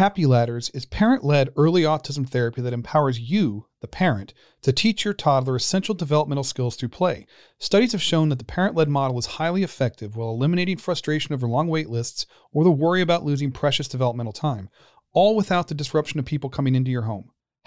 Happy Ladders is parent led early autism therapy that empowers you, the parent, to teach your toddler essential developmental skills through play. Studies have shown that the parent led model is highly effective while eliminating frustration over long wait lists or the worry about losing precious developmental time, all without the disruption of people coming into your home.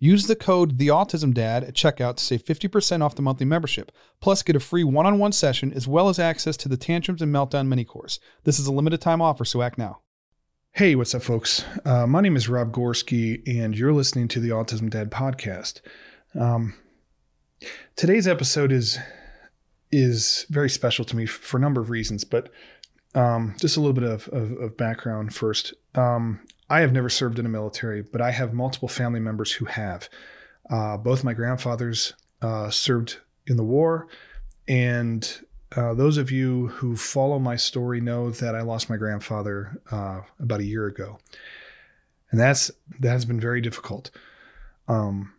Use the code TheAutismDad at checkout to save 50% off the monthly membership. Plus, get a free one on one session as well as access to the Tantrums and Meltdown mini course. This is a limited time offer, so act now. Hey, what's up, folks? Uh, my name is Rob Gorski, and you're listening to the Autism Dad podcast. Um, today's episode is is very special to me for a number of reasons, but um, just a little bit of, of, of background first. Um, I have never served in the military, but I have multiple family members who have. Uh, both my grandfathers uh, served in the war, and uh, those of you who follow my story know that I lost my grandfather uh, about a year ago, and that's that has been very difficult. Um,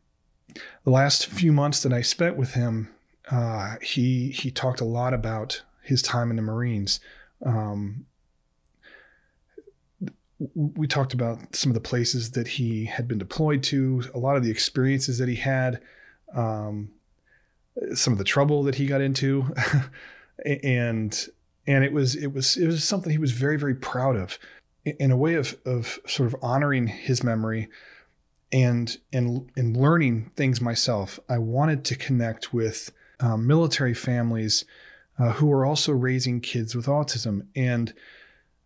the last few months that I spent with him, uh, he he talked a lot about his time in the Marines. Um, we talked about some of the places that he had been deployed to, a lot of the experiences that he had, um, some of the trouble that he got into, and and it was it was it was something he was very very proud of, in a way of of sort of honoring his memory, and and and learning things myself. I wanted to connect with um, military families uh, who are also raising kids with autism and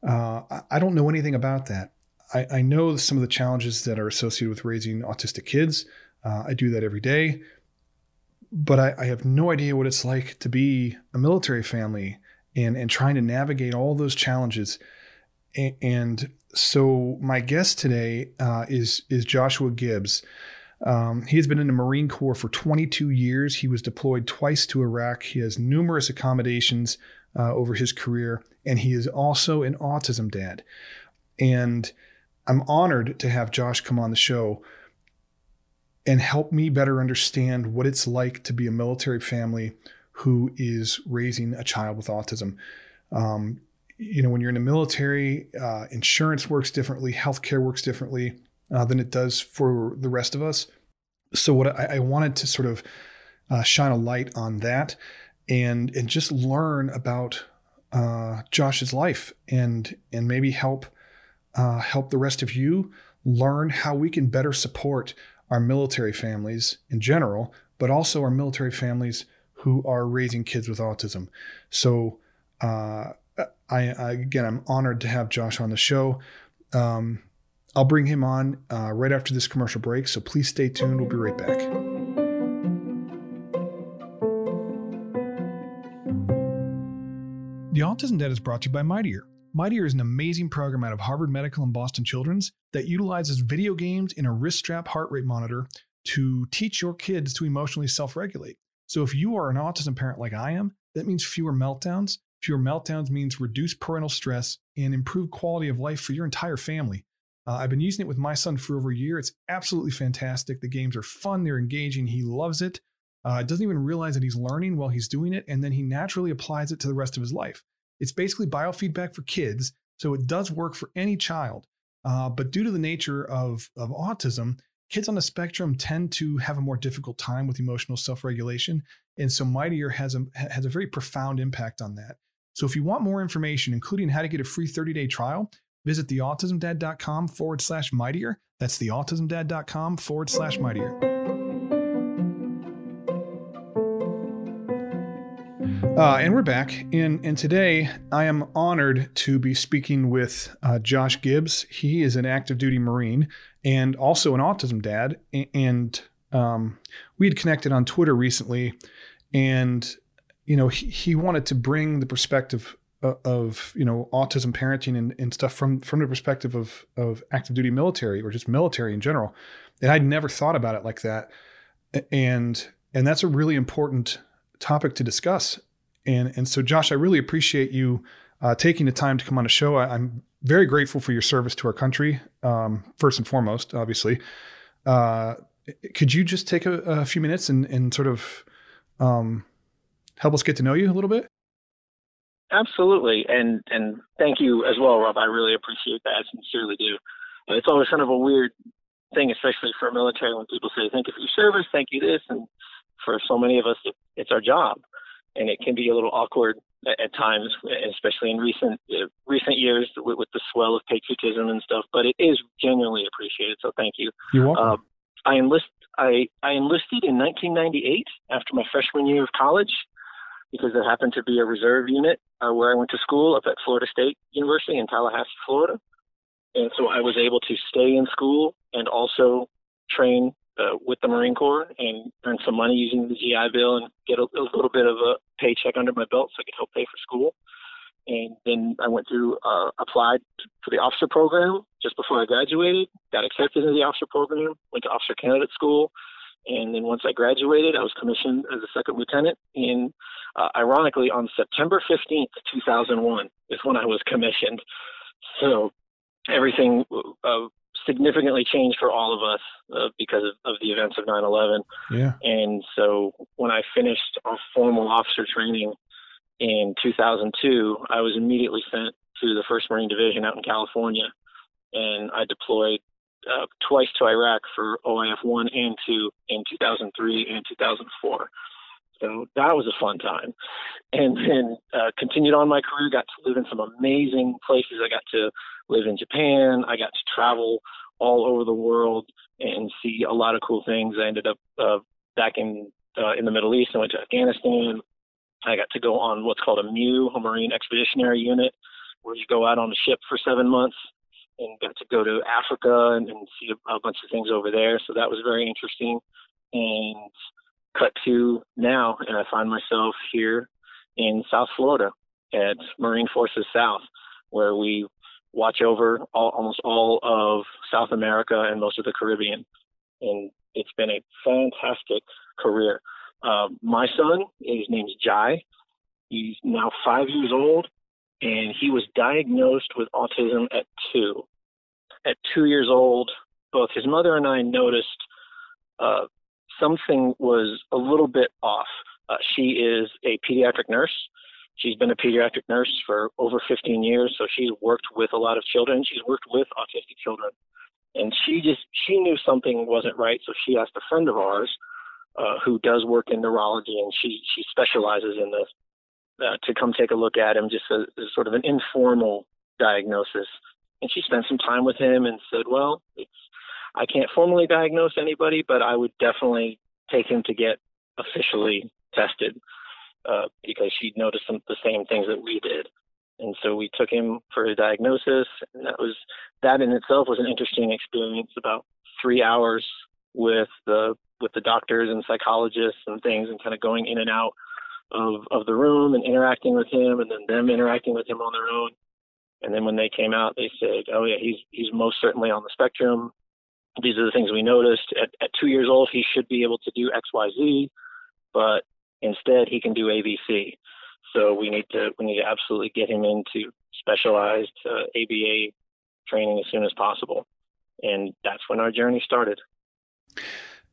uh, I don't know anything about that. I, I, know some of the challenges that are associated with raising autistic kids. Uh, I do that every day, but I, I, have no idea what it's like to be a military family and and trying to navigate all those challenges. And, and so my guest today uh, is is Joshua Gibbs. Um, he has been in the Marine Corps for 22 years. He was deployed twice to Iraq. He has numerous accommodations uh, over his career, and he is also an autism dad. And I'm honored to have Josh come on the show and help me better understand what it's like to be a military family who is raising a child with autism. Um, you know, when you're in the military, uh, insurance works differently, healthcare works differently uh, than it does for the rest of us. So, what I, I wanted to sort of uh, shine a light on that and and just learn about uh, Josh's life and and maybe help uh, help the rest of you learn how we can better support our military families in general, but also our military families who are raising kids with autism. So, uh, I, I, again, I'm honored to have Josh on the show. Um, I'll bring him on uh, right after this commercial break. So please stay tuned. We'll be right back. Autism Dad is brought to you by Mightier. Mightier is an amazing program out of Harvard Medical and Boston Children's that utilizes video games and a wrist strap heart rate monitor to teach your kids to emotionally self regulate. So if you are an autism parent like I am, that means fewer meltdowns, fewer meltdowns means reduced parental stress and improved quality of life for your entire family. Uh, I've been using it with my son for over a year. It's absolutely fantastic. The games are fun, they're engaging. He loves it. Uh, doesn't even realize that he's learning while he's doing it, and then he naturally applies it to the rest of his life. It's basically biofeedback for kids, so it does work for any child. Uh, but due to the nature of, of autism, kids on the spectrum tend to have a more difficult time with emotional self-regulation, and so Mightier has a has a very profound impact on that. So if you want more information, including how to get a free 30-day trial, visit theautismdad.com forward slash mightier. That's theautismdad.com forward slash mightier. Uh, and we're back. And, and today I am honored to be speaking with uh, Josh Gibbs. He is an active duty Marine and also an autism dad. And um, we had connected on Twitter recently. And, you know, he, he wanted to bring the perspective of, of you know, autism parenting and, and stuff from, from the perspective of, of active duty military or just military in general. And I'd never thought about it like that. And, and that's a really important topic to discuss and and so, Josh, I really appreciate you uh, taking the time to come on the show. I, am very grateful for your service to our country, um, first and foremost, obviously. Uh, could you just take a, a, few minutes and, and sort of um, help us get to know you a little bit? Absolutely, and and thank you as well, Rob. I really appreciate that. I sincerely do. Uh, it's always kind of a weird thing, especially for a military, when people say "thank you for your service," "thank you this," and for so many of us, it, it's our job and it can be a little awkward at, at times, especially in recent uh, recent years with, with, the swell of patriotism and stuff. But it is genuinely appreciated. So thank you. You're welcome. Uh, I enlist I, I enlisted in 1998 after my freshman year of college because there happened to be a reserve unit uh, where I went to school up at Florida State University in Tallahassee, Florida. And so I was able to stay in school and also train uh, with the Marine Corps and earn some money using the GI Bill and get a, a, little bit of a paycheck under my belt so I could help pay for school. And then I went through, uh, applied for the officer program just before I graduated, got accepted into the officer program, went to officer candidate school. And then once I graduated, I was commissioned as a second lieutenant. And uh, ironically, on September 15th, 2001 is when I was commissioned. So everything uh, significantly changed for all of us uh, because of, of, the events of 9/11. Yeah. And so when I finished our formal officer training in 2002, I was immediately sent to the First Marine Division out in California, and I deployed uh, twice to Iraq for OIF one and two in 2003 and 2004. So that was a fun time. And then uh, continued on my career, got to live in some amazing places. I got to live in Japan. I got to travel all over the world and see a lot of cool things. I ended up uh, back in uh, in the Middle East. I went to Afghanistan. I got to go on what's called a MEU, a Marine Expeditionary Unit, where you go out on a ship for seven months and got to go to Africa and, and see a, a bunch of things over there. So that was very interesting. And cut to now, and I find myself here in South Florida at Marine Forces South, where we watch over all, almost all of South America and most of the Caribbean. And it's been a fantastic career. Uh, my son, his name's Jai. He's now five years old, and he was diagnosed with autism at two. At two years old, both his mother and I noticed uh, something was a little bit off. Uh, she is a pediatric nurse. She's been a pediatric nurse for over 15 years, so she's worked with a lot of children. She's worked with autistic children, and she just she knew something wasn't right, so she asked a friend of ours uh, who does work in neurology, and she she specializes in this uh, to come take a look at him, just as, sort of an informal diagnosis. And she spent some time with him and said, "Well, it's I can't formally diagnose anybody, but I would definitely take him to get officially tested uh, because she noticed some, the same things that we did. And so we took him for a diagnosis, and that was that in itself was an interesting experience. About three hours with the with the doctors and psychologists and things, and kind of going in and out of of the room and interacting with him, and then them interacting with him on their own. And then when they came out, they said, "Oh yeah, he's he's most certainly on the spectrum these are the things we noticed. At, at two years old, he should be able to do X, Y, Z, but instead he can do ABC. So we need to we need to absolutely get him into specialized uh, ABA training as soon as possible, and that's when our journey started.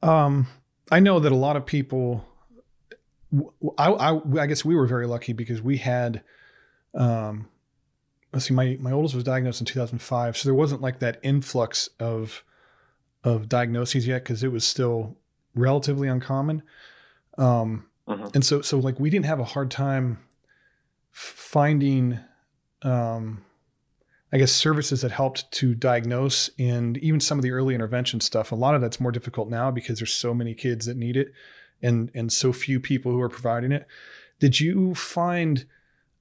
Um, I know that a lot of people. I, I, I guess we were very lucky because we had, um, let's see, my my oldest was diagnosed in 2005, so there wasn't like that influx of of diagnoses yet because it was still relatively uncommon. Um, mm-hmm. and so so like we didn't have a hard time finding um, I guess services that helped to diagnose and even some of the early intervention stuff. A lot of that's more difficult now because there's so many kids that need it and and so few people who are providing it. Did you find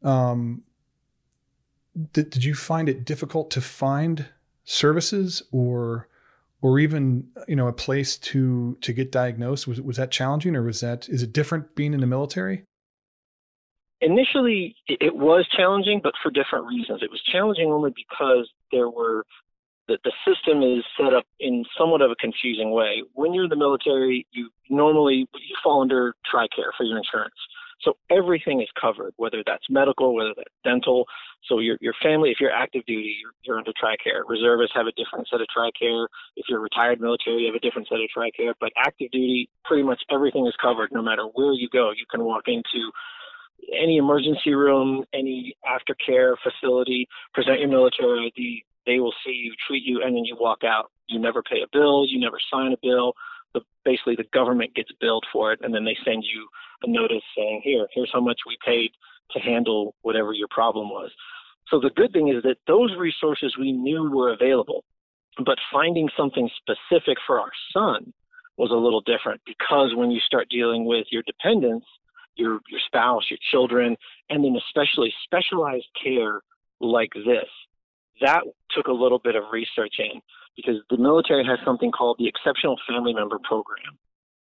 um, did, did you find it difficult to find services or or even you know a place to to get diagnosed was was that challenging or was that is it different being in the military initially it was challenging, but for different reasons. It was challenging only because there were that the system is set up in somewhat of a confusing way. When you're in the military, you normally you fall under TRICARE for your insurance. So everything is covered, whether that's medical, whether that's dental. So your your family, if you're active duty, you're, you're under TRICARE. Reservists have a different set of TRICARE. If you're retired military, you have a different set of TRICARE. But active duty, pretty much everything is covered. No matter where you go, you can walk into any emergency room, any aftercare facility, present your military ID. They will see you, treat you, and then you walk out. You never pay a bill. You never sign a bill. The, basically, the government gets billed for it, and then they send you a notice saying, "Here, here's how much we paid to handle whatever your problem was." So the good thing is that those resources we knew were available, but finding something specific for our son was a little different because when you start dealing with your dependents, your your spouse, your children, and then especially specialized care like this. That took a little bit of research in because the military has something called the Exceptional Family Member Program.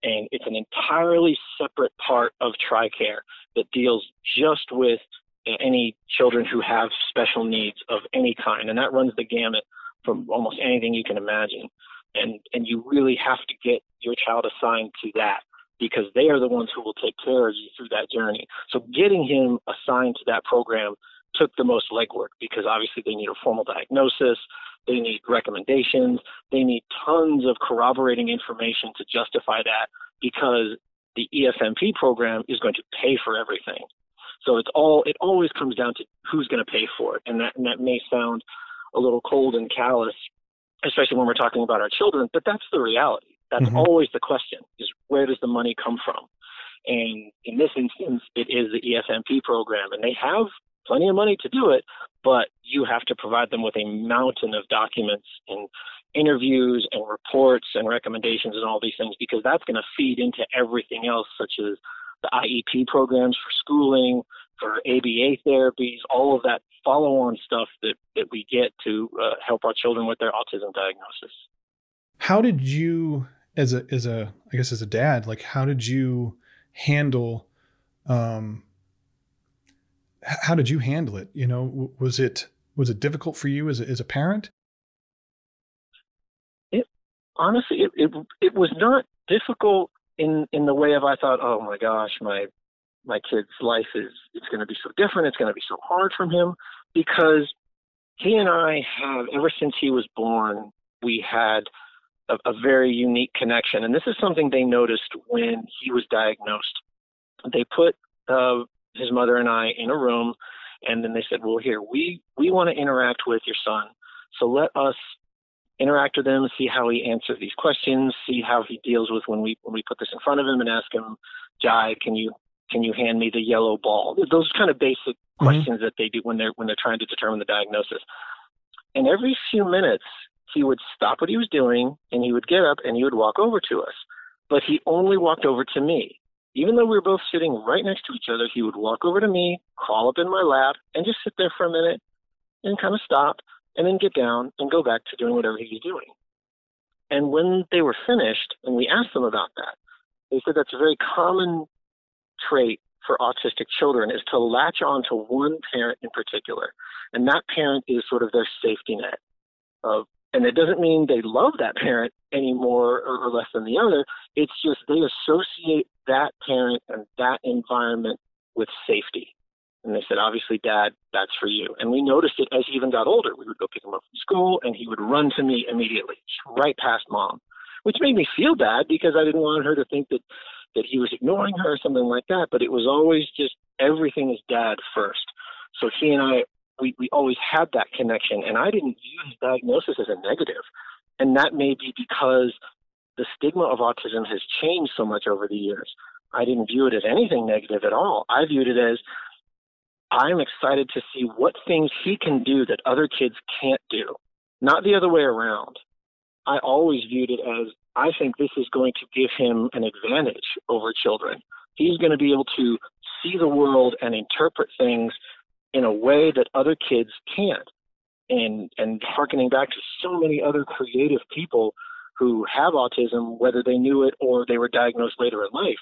And it's an entirely separate part of TRICARE that deals just with uh, any children who have special needs of any kind. And that runs the gamut from almost anything you can imagine. And, and you really have to get your child assigned to that because they are the ones who will take care of you through that journey. So getting him assigned to that program took the most legwork because obviously they need a formal diagnosis, they need recommendations, they need tons of corroborating information to justify that because the EFMP program is going to pay for everything. So it's all it always comes down to who's going to pay for it, and that and that may sound a little cold and callous, especially when we're talking about our children, but that's the reality. That's mm-hmm. always the question: is where does the money come from? And in this instance, it is the EFMP program, and they have plenty of money to do it, but you have to provide them with a mountain of documents and interviews and reports and recommendations and all these things because that's going to feed into everything else, such as the IEP programs for schooling, for ABA therapies, all of that follow on stuff that, that we get to uh, help our children with their autism diagnosis. How did you as a as a I guess as a dad, like how did you handle um how did you handle it? You know, was it was it difficult for you as a, as a parent? It honestly it, it it was not difficult in in the way of I thought, oh my gosh, my my kid's life is it's going to be so different. It's going to be so hard from him because he and I have ever since he was born, we had a, a very unique connection. And this is something they noticed when he was diagnosed. They put uh, his mother and I in a room, and then they said, "Well, here we we want to interact with your son, so let us interact with him, see how he answers these questions, see how he deals with when we when we put this in front of him and ask him, Jai, can you can you hand me the yellow ball? Those kind of basic mm-hmm. questions that they do when they're when they're trying to determine the diagnosis. And every few minutes, he would stop what he was doing and he would get up and he would walk over to us. But he only walked over to me. Even though we were both sitting right next to each other, he would walk over to me, crawl up in my lap, and just sit there for a minute and kind of stop and then get down and go back to doing whatever he was doing. And when they were finished and we asked them about that, they said that's a very common trait for autistic children is to latch on to one parent in particular. And that parent is sort of their safety net of and it doesn't mean they love that parent any more or, or less than the other. It's just they associate that parent and that environment with safety. And they said, obviously, dad, that's for you. And we noticed it as he even got older. We would go pick him up from school and he would run to me immediately, right past mom, which made me feel bad because I didn't want her to think that, that he was ignoring her or something like that. But it was always just everything is dad first. So he and I, we, we always had that connection. And I didn't view his diagnosis as a negative. And that may be because the stigma of autism has changed so much over the years. I didn't view it as anything negative at all. I viewed it as I'm excited to see what things he can do that other kids can't do, not the other way around. I always viewed it as I think this is going to give him an advantage over children. He's going to be able to see the world and interpret things in a way that other kids can't. And and harkening back to so many other creative people who have autism, whether they knew it or they were diagnosed later in life,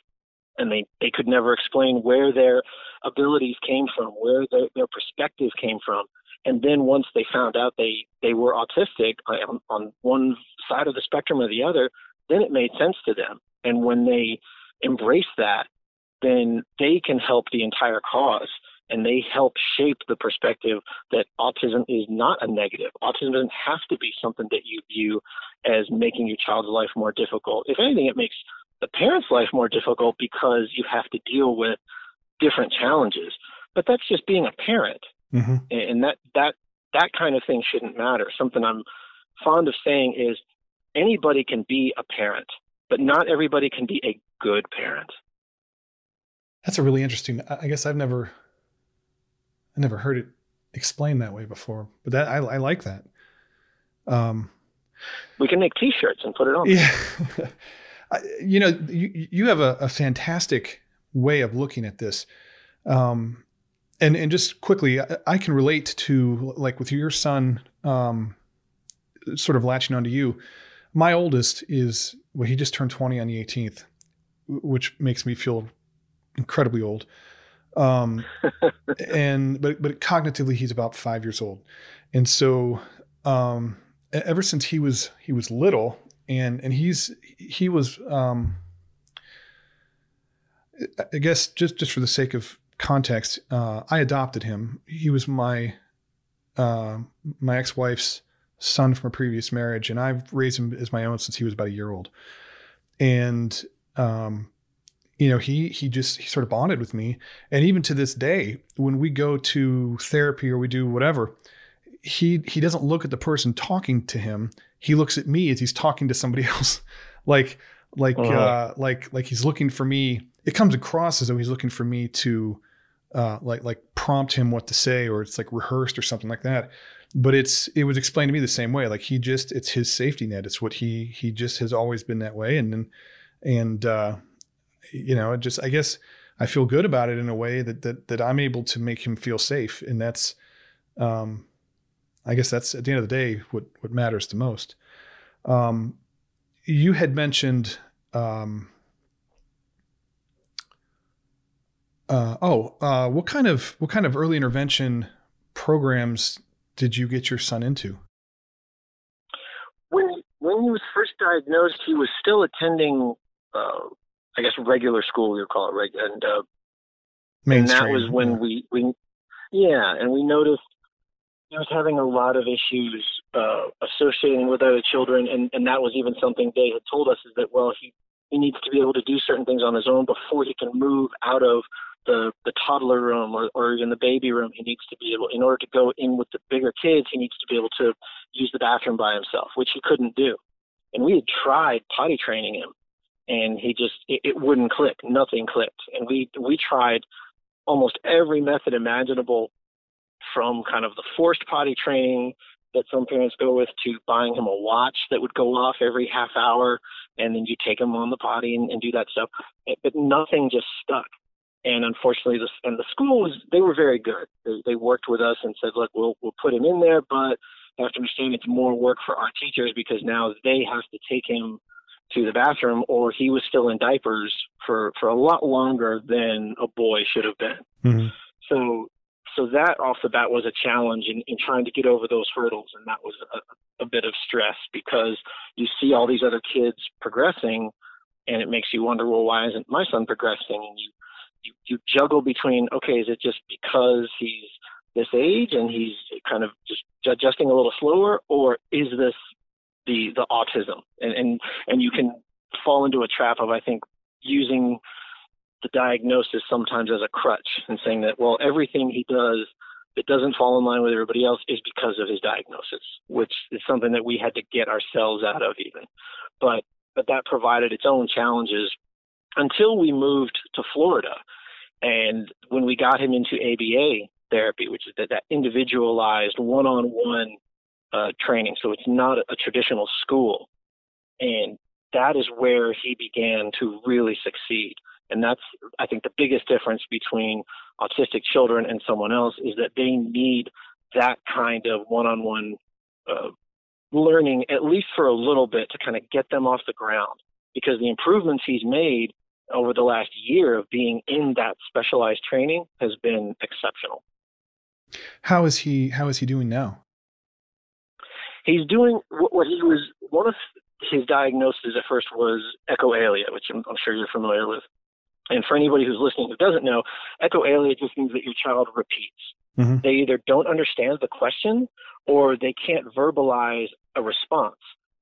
and they, they could never explain where their abilities came from, where their, their perspective came from. And then once they found out they, they were autistic uh, on, on one side of the spectrum or the other, then it made sense to them. And when they embrace that, then they can help the entire cause and they help shape the perspective that autism is not a negative. Autism doesn't have to be something that you view as making your child's life more difficult. If anything, it makes the parent's life more difficult because you have to deal with different challenges. But that's just being a parent, mm-hmm. and that that that kind of thing shouldn't matter. Something I'm fond of saying is anybody can be a parent, but not everybody can be a good parent. That's a really interesting. I guess I've never, I never heard it explained that way before. But that I, I like that. Um, we can make T-shirts and put it on. Yeah. you know, you, you have a, a, fantastic way of looking at this. Um, and, and just quickly, I, I, can relate to like with your son, um, sort of latching onto you. My oldest is, well, he just turned 20 on the 18th, which makes me feel incredibly old. Um, and, but, but cognitively, he's about five years old. And so, um, ever since he was, he was little, and and he's he was um, I guess just just for the sake of context, uh, I adopted him. He was my uh, my ex wife's son from a previous marriage, and I've raised him as my own since he was about a year old. And um, you know, he he just he sort of bonded with me, and even to this day, when we go to therapy or we do whatever, he he doesn't look at the person talking to him. He looks at me as he's talking to somebody else. Like like uh-huh. uh like like he's looking for me. It comes across as though he's looking for me to uh like like prompt him what to say or it's like rehearsed or something like that. But it's it was explained to me the same way. Like he just it's his safety net. It's what he he just has always been that way. And and and uh you know it just i guess i feel good about it in a way that that that i'm able to make him feel safe and that's um I guess that's at the end of the day what what matters the most. Um, you had mentioned. Um, uh, oh, uh, what kind of what kind of early intervention programs did you get your son into? When when he was first diagnosed, he was still attending, uh, I guess, regular school. We would call it, reg- and uh, and that was when yeah. we we yeah, and we noticed he was having a lot of issues uh, associating with other children, and, and that was even something they had told us is that well he he needs to be able to do certain things on his own before he can move out of the the toddler room or, or even the baby room. He needs to be able, in order to go in with the bigger kids, he needs to be able to use the bathroom by himself, which he couldn't do. And we had tried potty training him, and he just it, it wouldn't click. Nothing clicked. And we we tried almost every method imaginable from kind of the forced potty training that some parents go with to buying him a watch that would go off every half hour and then you take him on the potty and, and do that stuff eh, but nothing just stuck and unfortunately this and the school was they were very good they, they worked with us and said look we'll we'll put him in there but you have to understand it's more work for our teachers because now they have to take him to the bathroom or he was still in diapers for for a lot longer than a boy should have been mm-hmm. so so that off the bat was a challenge in, in trying to get over those hurdles and that was a, a bit of stress because you see all these other kids progressing and it makes you wonder well why isn't my son progressing and you you, you juggle between okay, is it just because he's this age and he's kind of just adjusting a little slower, or is this the the autism? And and and you can fall into a trap of I think using the diagnosis sometimes as a crutch and saying that well everything he does that doesn't fall in line with everybody else is because of his diagnosis, which is something that we had to get ourselves out of even. But but that provided its own challenges until we moved to Florida. And when we got him into ABA therapy, which is that, that individualized one on one Uh, training, so it's not a, a traditional school. And that is where he began to really succeed. And that's, I think, the biggest difference between autistic children and someone else is that they need that kind of one on one learning, at least for a little bit, to kind of get them off the ground. Because the improvements he's made over the last year of being in that specialized training has been exceptional. How is he? How is he doing now? He's doing what he was. One of his diagnoses at first was echolalia, which I'm, I'm sure you're familiar with. And for anybody who's listening who doesn't know, echolalia just means that your child repeats. Mm-hmm. They either don't understand the question or they can't verbalize a response.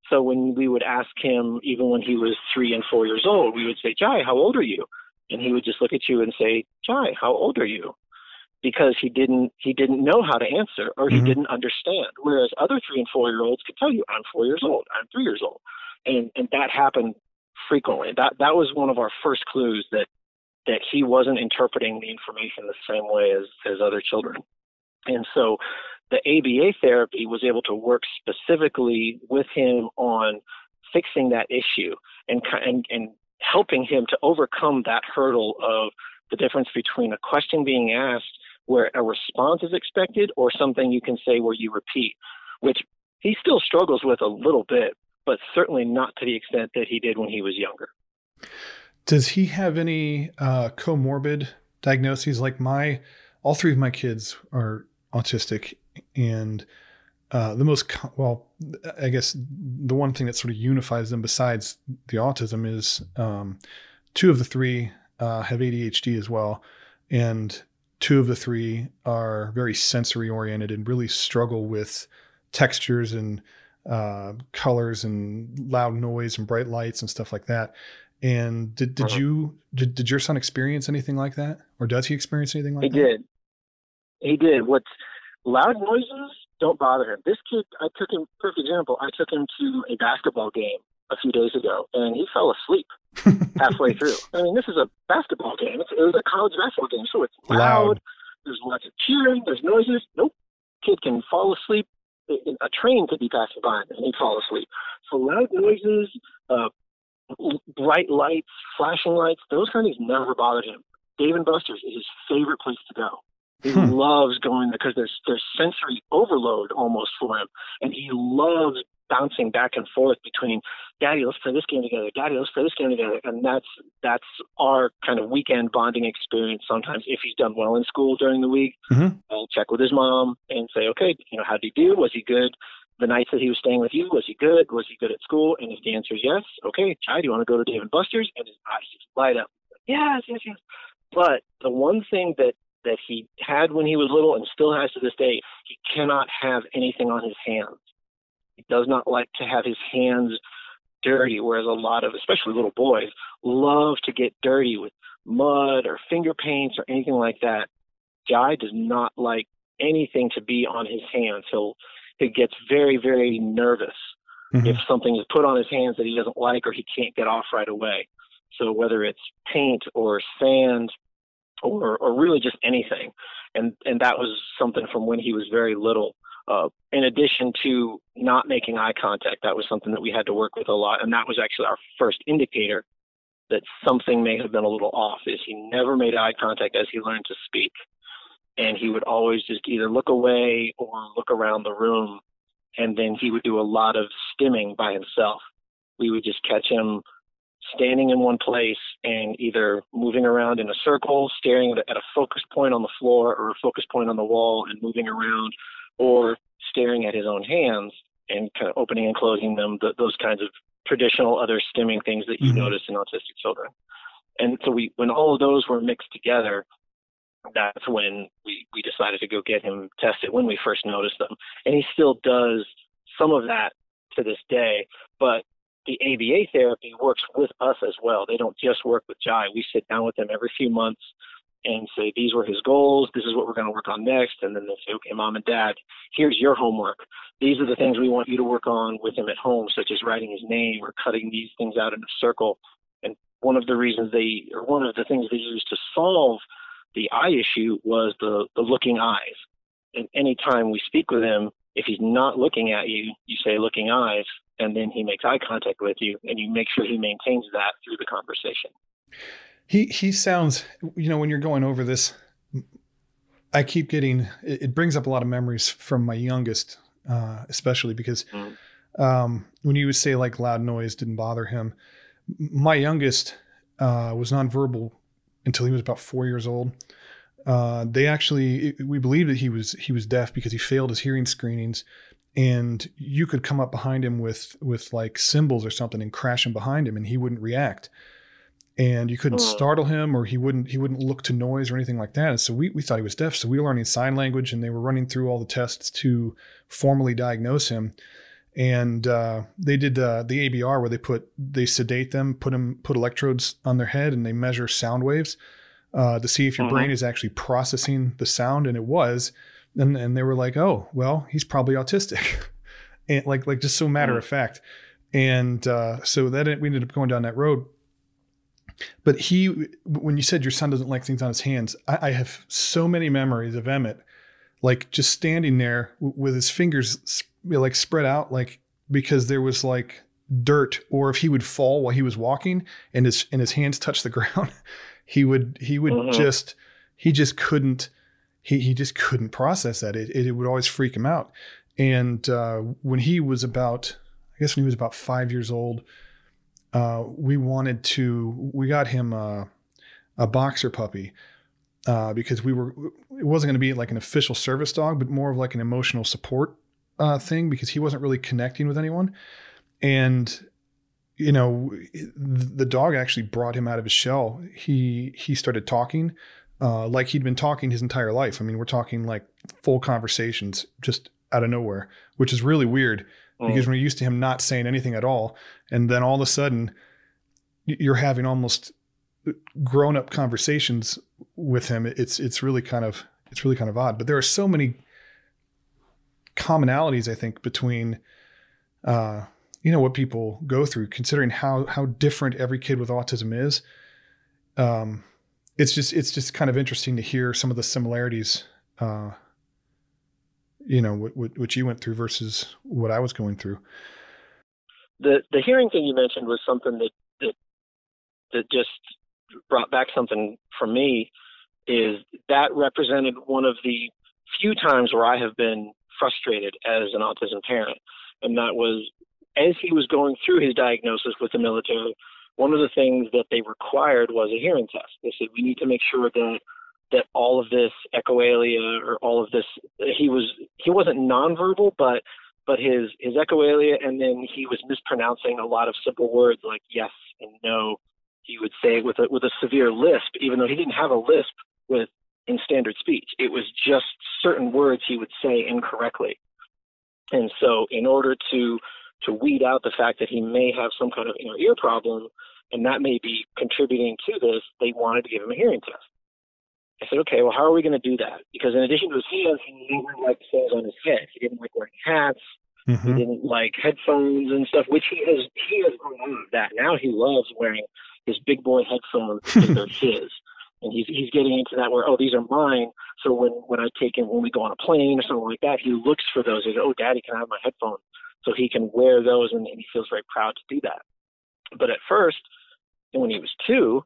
So when we would ask him, even when he was three and four years old, we would say, Jai, how old are you? And he would just look at you and say, Jai, how old are you? Because he didn't he didn't know how to answer or he mm-hmm. didn't understand. Whereas other three and four year olds could tell you, I'm four years old, I'm three years old. And and that happened frequently. That that was one of our first clues that that he wasn't interpreting the information the same way as, as other children. And so the ABA therapy was able to work specifically with him on fixing that issue and, and, and helping him to overcome that hurdle of the difference between a question being asked where a response is expected or something you can say where you repeat, which he still struggles with a little bit, but certainly not to the extent that he did when he was younger. Does he have any uh, comorbid diagnoses? Like my, all three of my kids are autistic, and uh, the most well, I guess the one thing that sort of unifies them besides the autism is um, two of the three uh, have ADHD as well, and two of the three are very sensory oriented and really struggle with textures and uh, colors and loud noise and bright lights and stuff like that. And did, did uh-huh. you did, did your son experience anything like that, or does he experience anything like he that? He did. He did. What's loud noises don't bother him. This kid, I took him. Perfect example. I took him to a basketball game a few days ago, and he fell asleep halfway through. I mean, this is a basketball game. It's, it was a college basketball game, so it's loud. loud. There's lots of cheering. There's noises. Nope. Kid can fall asleep. A train could be passing by, and he'd fall asleep. So loud noises, uh, bright lights, flashing lights, those kind of things never bothered him. Dave and Buster's is his favorite place to go. He hmm. loves going because there's there's sensory overload almost for him, and he loves bouncing back and forth between daddy let's play this game together daddy let's play this game together and that's that's our kind of weekend bonding experience sometimes if he's done well in school during the week mm-hmm. i'll check with his mom and say okay you know how did he do was he good the nights that he was staying with you, was he good? Was he good at school? And if the answer is yes, okay, Jai, do you want to go to Dave and Buster's? And his eyes just light up. Yes, yes, yes. But the one thing that that he had when he was little and still has to this day, he cannot have anything on his hands. He does not like to have his hands dirty, whereas a lot of, especially little boys, love to get dirty with mud or finger paints or anything like that. Jai does not like anything to be on his hands. He'll he gets very, very nervous mm-hmm. if something is put on his hands that he doesn't like or he can't get off right away. So whether it's paint or sand or or really just anything, and and that was something from when he was very little. Uh, in addition to not making eye contact, that was something that we had to work with a lot, and that was actually our first indicator that something may have been a little off. Is he never made eye contact as he learned to speak, and he would always just either look away or look around the room and then he would do a lot of stimming by himself we would just catch him standing in one place and either moving around in a circle staring at a focus point on the floor or a focus point on the wall and moving around or staring at his own hands and kind of opening and closing them those kinds of traditional other stimming things that you mm-hmm. notice in autistic children And so we, when all of those were mixed together, that's when we, we decided to go get him tested when we first noticed them. And he still does some of that to this day, but the ABA therapy works with us as well. They don't just work with Jai. We sit down with him every few months and say, these were his goals. This is what we're going to work on next. And then they say, okay, mom and dad, here's your homework. These are the things we want you to work on with him at home, such as writing his name or cutting these things out in a circle. And one of the reasons they, or one of the things they used to solve the eye issue was the, the looking eyes. And anytime we speak with him, if he's not looking at you, you say looking eyes, and then he makes eye contact with you, and you make sure he maintains that through the conversation. He he sounds, you know, when you're going over this, I keep getting it, it brings up a lot of memories from my youngest, uh, especially because mm. um, when you would say like loud noise didn't bother him, my youngest uh, was nonverbal until he was about four years old. Uh, they actually we believed that he was he was deaf because he failed his hearing screenings, and you could come up behind him with with like cymbals or something and crash him behind him, and he wouldn't react, and you couldn't oh. startle him or he wouldn't he wouldn't look to noise or anything like that. And so we we thought he was deaf, so we were learning sign language, and they were running through all the tests to formally diagnose him and uh, they did uh, the ABR where they put they sedate them, put them put electrodes on their head, and they measure sound waves uh, to see if your mm-hmm. brain is actually processing the sound, and it was. And, and they were like, "Oh, well, he's probably autistic," and like like just so matter mm-hmm. of fact. And uh, so that we ended up going down that road. But he, when you said your son doesn't like things on his hands, I, I have so many memories of Emmett, like just standing there w- with his fingers like spread out, like because there was like dirt, or if he would fall while he was walking and his and his hands touched the ground, he would he would mm-hmm. just he just couldn't he he just couldn't process that. It it, it would always freak him out. And uh, when he was about, I guess when he was about five years old, uh, we wanted to we got him a, a boxer puppy. Uh, because we were, it wasn't going to be like an official service dog, but more of like an emotional support uh, thing because he wasn't really connecting with anyone. And you know, the dog actually brought him out of his shell. He he started talking uh, like he'd been talking his entire life. I mean, we're talking like full conversations just out of nowhere, which is really weird mm. because we're used to him not saying anything at all, and then all of a sudden you're having almost grown up conversations with him. It's it's really kind of it's really kind of odd. But there are so many commonalities I think between uh, you know what people go through, considering how how different every kid with autism is. Um, it's just it's just kind of interesting to hear some of the similarities. Uh, you know what, what what you went through versus what I was going through. The the hearing thing you mentioned was something that that that just brought back something for me. Is that represented one of the few times where I have been frustrated as an autism parent. And that was as he was going through his diagnosis with the military, one of the things that they required was a hearing test. They said, we need to make sure that that all of this echolalia or all of this he was he wasn't nonverbal but but his his echolalia and then he was mispronouncing a lot of simple words like yes and no he would say with a with a severe lisp even though he didn't have a lisp with in standard speech. It was just certain words he would say incorrectly. And so, in order to to weed out the fact that he may have some kind of inner ear problem, and that may be contributing to this, they wanted to give him a hearing test. I said, okay, well, how are we going to do that? Because in addition to his hands, he never liked things on his head. He didn't like wearing hats. Mm-hmm. He didn't like headphones and stuff, which he has he has grown out of that. Now he loves wearing his big boy headphones because they're his and he's he's getting into that where oh these are mine. So when when I take him when we go on a plane or something like that, he looks for those. He goes, oh daddy, can I have my headphones? So he can wear those, and, and he feels very proud to do that. But at first, when he was two,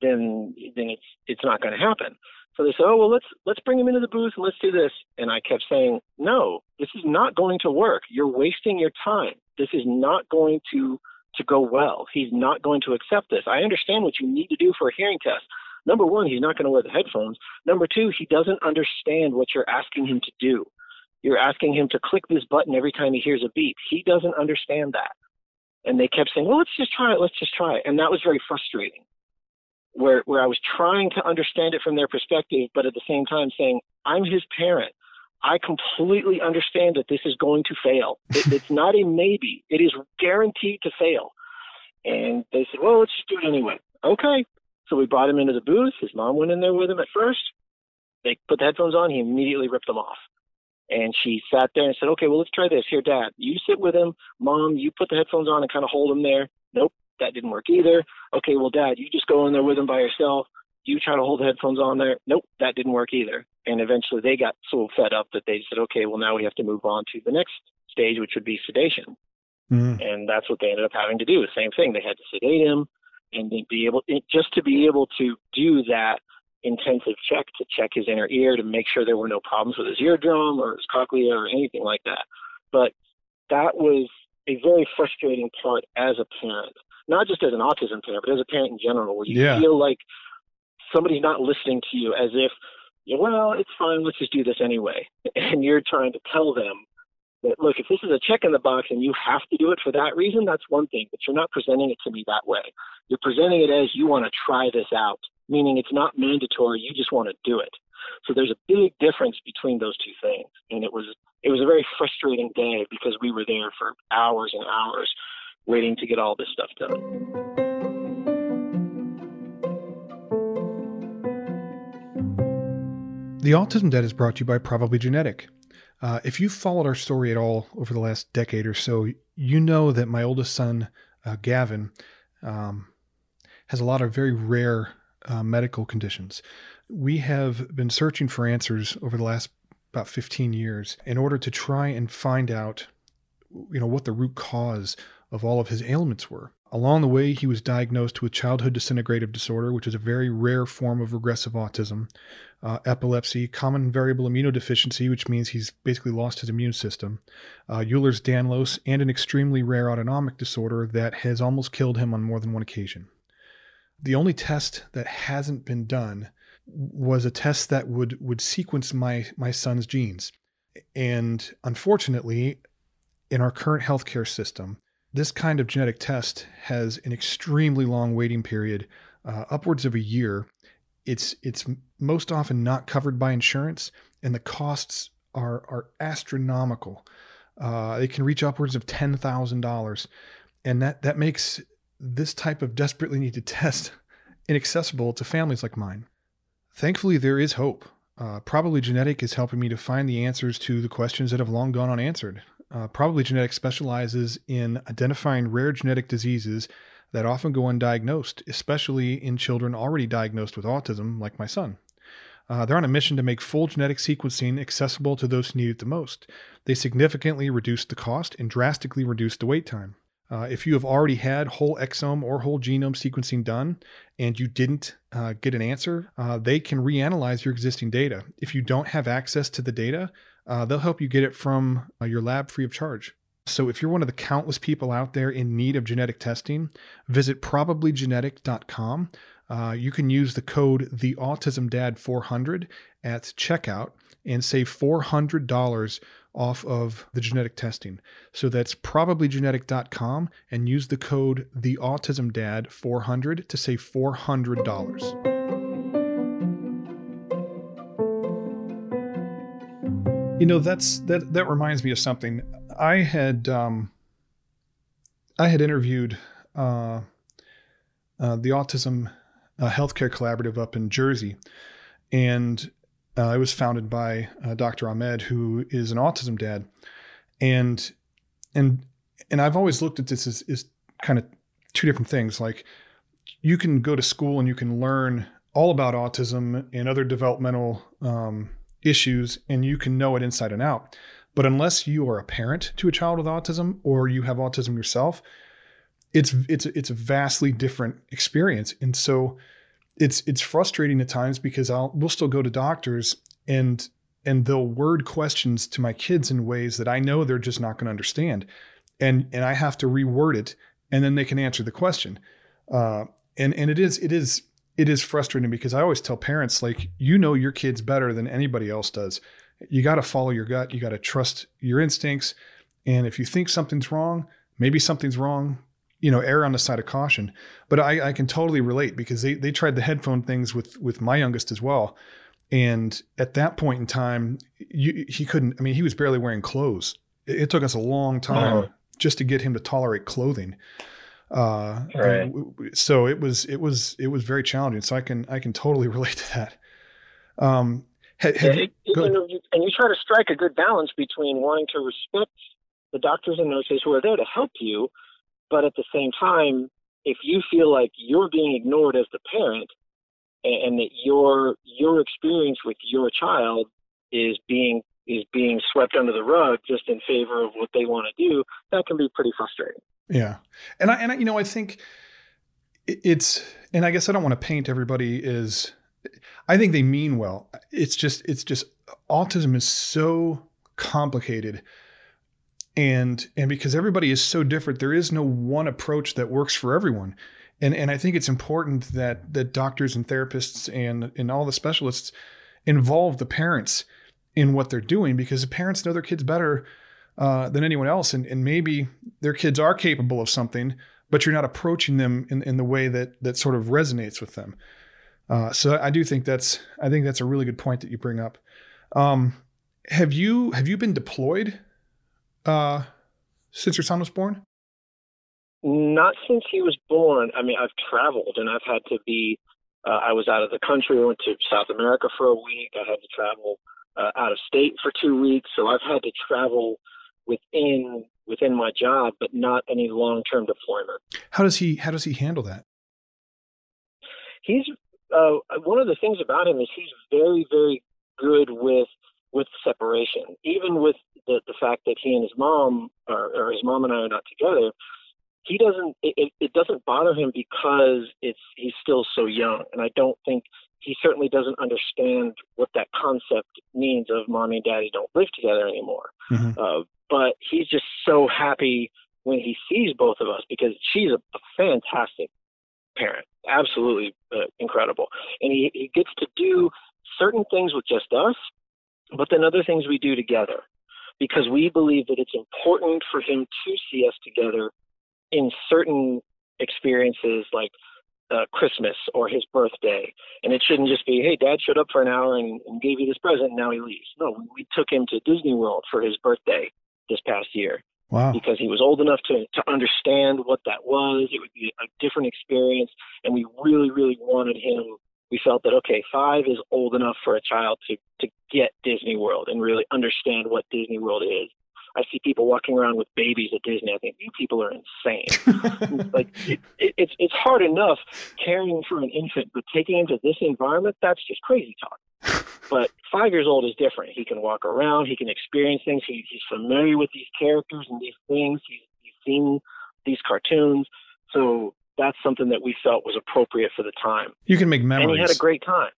then then it's it's not going to happen. So they said, oh well, let's let's bring him into the booth and let's do this. And I kept saying, no, this is not going to work. You're wasting your time. This is not going to to go well. He's not going to accept this. I understand what you need to do for a hearing test. Number one, he's not going to wear the headphones. Number two, he doesn't understand what you're asking him to do. You're asking him to click this button every time he hears a beep. He doesn't understand that. And they kept saying, well, let's just try it. Let's just try it. And that was very frustrating. Where where I was trying to understand it from their perspective, but at the same time saying, I'm his parent. I completely understand that this is going to fail. It, it's not a maybe. It is guaranteed to fail. And they said, well, let's just do it anyway. Okay. So we brought him into the booth. His mom went in there with him at first. They put the headphones on. He immediately ripped them off. And she sat there and said, okay, well, let's try this. Here, dad, you sit with him. Mom, you put the headphones on and kind of hold him there. Nope, that didn't work either. Okay, well, dad, you just go in there with him by yourself. You try to hold the headphones on there. Nope, that didn't work either. And eventually they got so fed up that they said, okay, well, now we have to move on to the next stage, which would be sedation. Mm-hmm. And that's what they ended up having to do. The same thing. They had to sedate him and be able, just to be able to do that intensive check to check his inner ear to make sure there were no problems with his eardrum or his cochlea or anything like that. But that was a very frustrating part as a parent, not just as an autism parent, but as a parent in general, where you yeah. feel like somebody's not listening to you as if, well, it's fine, let's just do this anyway. And you're trying to tell them that, look, if this is a check in the box and you have to do it for that reason, that's one thing, but you're not presenting it to me that way. You're presenting it as you want to try this out meaning it's not mandatory. You just want to do it. So there's a big difference between those two things. And it was it was a very frustrating day because we were there for hours and hours waiting to get all this stuff done. The Autism Dad is brought to you by Probably Genetic. Uh, if you've followed our story at all over the last decade or so, you know that my oldest son, uh, Gavin, um, has a lot of very rare uh, medical conditions. We have been searching for answers over the last about 15 years in order to try and find out you know what the root cause of all of his ailments were. Along the way, he was diagnosed with childhood disintegrative disorder, which is a very rare form of regressive autism, uh, epilepsy, common variable immunodeficiency, which means he's basically lost his immune system, uh, Ehlers Danlos, and an extremely rare autonomic disorder that has almost killed him on more than one occasion. The only test that hasn't been done was a test that would would sequence my my son's genes. And unfortunately, in our current healthcare system, this kind of genetic test has an extremely long waiting period, uh, upwards of a year. It's it's most often not covered by insurance, and the costs are are astronomical. Uh, it can reach upwards of ten thousand dollars, and that that makes this type of desperately needed test inaccessible to families like mine. Thankfully, there is hope. Uh, Probably Genetic is helping me to find the answers to the questions that have long gone unanswered. Uh, Probably Genetic specializes in identifying rare genetic diseases that often go undiagnosed, especially in children already diagnosed with autism, like my son. Uh, they're on a mission to make full genetic sequencing accessible to those who need it the most. They significantly reduce the cost and drastically reduce the wait time. Uh, if you have already had whole exome or whole genome sequencing done and you didn't uh, get an answer, uh, they can reanalyze your existing data. If you don't have access to the data, uh, they'll help you get it from uh, your lab free of charge. So if you're one of the countless people out there in need of genetic testing, visit probablygenetic.com. Uh, you can use the code theautismdad400 at checkout and save $400 off of the genetic testing. So that's probablygenetic.com and use the code theautismdad400 to save $400. You know, that's that that reminds me of something. I had um I had interviewed uh, uh the autism uh, healthcare collaborative up in Jersey and uh, it was founded by uh, Dr. Ahmed, who is an autism dad, and and and I've always looked at this as, kind of two different things. Like you can go to school and you can learn all about autism and other developmental um, issues, and you can know it inside and out. But unless you are a parent to a child with autism or you have autism yourself, it's it's it's a vastly different experience. And so it's it's frustrating at times because I'll we'll still go to doctors and and they'll word questions to my kids in ways that I know they're just not going to understand, and and I have to reword it, and then they can answer the question, uh, and and it is it is it is frustrating because I always tell parents like you know your kids better than anybody else does. You got to follow your gut. You got to trust your instincts, and if you think something's wrong, maybe something's wrong you know, err on the side of caution. But I, I can totally relate because they they tried the headphone things with with my youngest as well. And at that point in time, you, he couldn't. I mean, he was barely wearing clothes. It, it took us a long time Oh. just to get him to tolerate clothing. Uh, Right. and so it was it was it was very challenging. So I can I can totally relate to that. Um, ha- have you- Yeah, go you you- and you try to strike a good balance between wanting to respect the doctors and nurses who are there to help you, but at the same time, if you feel like you're being ignored as the parent, and, and that your your experience with your child is being is being swept under the rug just in favor of what they want to do, that can be pretty frustrating. Yeah, and I and I, you know I think it's and I guess I don't want to paint everybody as I think they mean well. It's just it's just autism is so complicated and and because everybody is so different there is no one approach that works for everyone and and I think it's important that that doctors and therapists and and all the specialists involve the parents in what they're doing because the parents know their kids better uh, than anyone else and and maybe their kids are capable of something but you're not approaching them in, in the way that that sort of resonates with them uh, so I do think that's I think that's a really good point that you bring up. Um, have you have you been deployed uh, since your son was born? Not since he was born. I mean, I've traveled and I've had to be. Uh, I was out of the country. I went to South America for a week. I had to travel uh, out of state for two weeks. So I've had to travel within within my job, but not any long term deployment. How does he how does he handle that? He's uh, one of the things about him is he's very very good with with separation. Even with the the fact that he and his mom or, or his mom and I are not together, he doesn't it, it, doesn't bother him because it's he's still so young and i don't think he certainly doesn't understand what that concept means of mommy and daddy don't live together anymore Mhm. uh, but he's just so happy when he sees both of us because she's a, a fantastic parent absolutely uh, incredible and he, he gets to do certain things with just us but then other things we do together because we believe that it's important for him to see us together in certain experiences like uh, Christmas or his birthday. And it shouldn't just be, hey, dad showed up for an hour and, and gave you this present, and now he leaves. No, we took him to Disney World for his birthday this past year Wow. because he was old enough to, to understand what that was. It would be a different experience. And we really, really wanted him. We felt that, okay, five is old enough for a child to, to get Disney World and really understand what Disney World is. I see people walking around with babies at Disney. I think you people are insane. like it, it, it's it's hard enough caring for an infant, but taking him to this environment, that's just crazy talk. But five years old is different. He can walk around. He can experience things. He, he's familiar with these characters and these things. He's, he's seen these cartoons. So that's something that we felt was appropriate for the time. you can make And memories. he had a great time.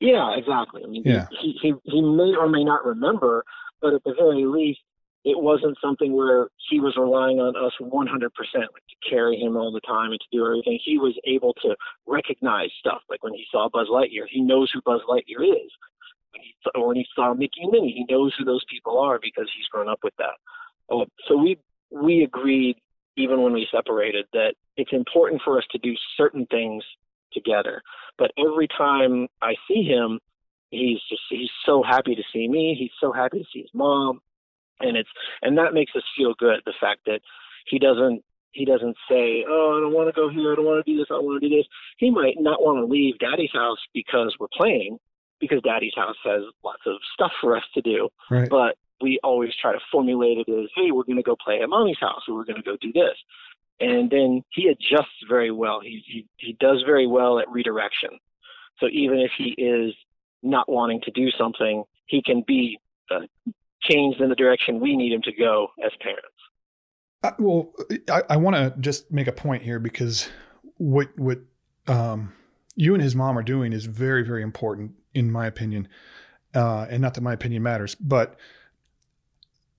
Yeah, exactly. I mean, Yeah. he, he, he may or may not remember, but at the very least, it wasn't something where he was relying on us 100% like to carry him all the time and to do everything. He was able to recognize stuff. Like when he saw Buzz Lightyear, he knows who Buzz Lightyear is. When he, or when he saw Mickey and Minnie, he knows who those people are because he's grown up with that. Uh, so we we agreed, even when we separated, that it's important for us to do certain things together. But every time I see him, he's just he's so happy to see me. He's so happy to see his mom, and it's and that makes us feel good. The fact that he doesn't he doesn't say, "Oh, I don't want to go here. I don't want to do this. I don't want to do this." He might not want to leave Daddy's house because we're playing, because Daddy's house has lots of stuff for us to do. right. But we always try to formulate it as, "Hey, we're going to go play at Mommy's house, or we're going to go do this." And then he adjusts very well. He he he does very well at redirection. So even if he is not wanting to do something, he can be uh, changed in the direction we need him to go as parents. Uh, well, I, I want to just make a point here because what what um, you and his mom are doing is very very important in my opinion, uh, and not that my opinion matters, but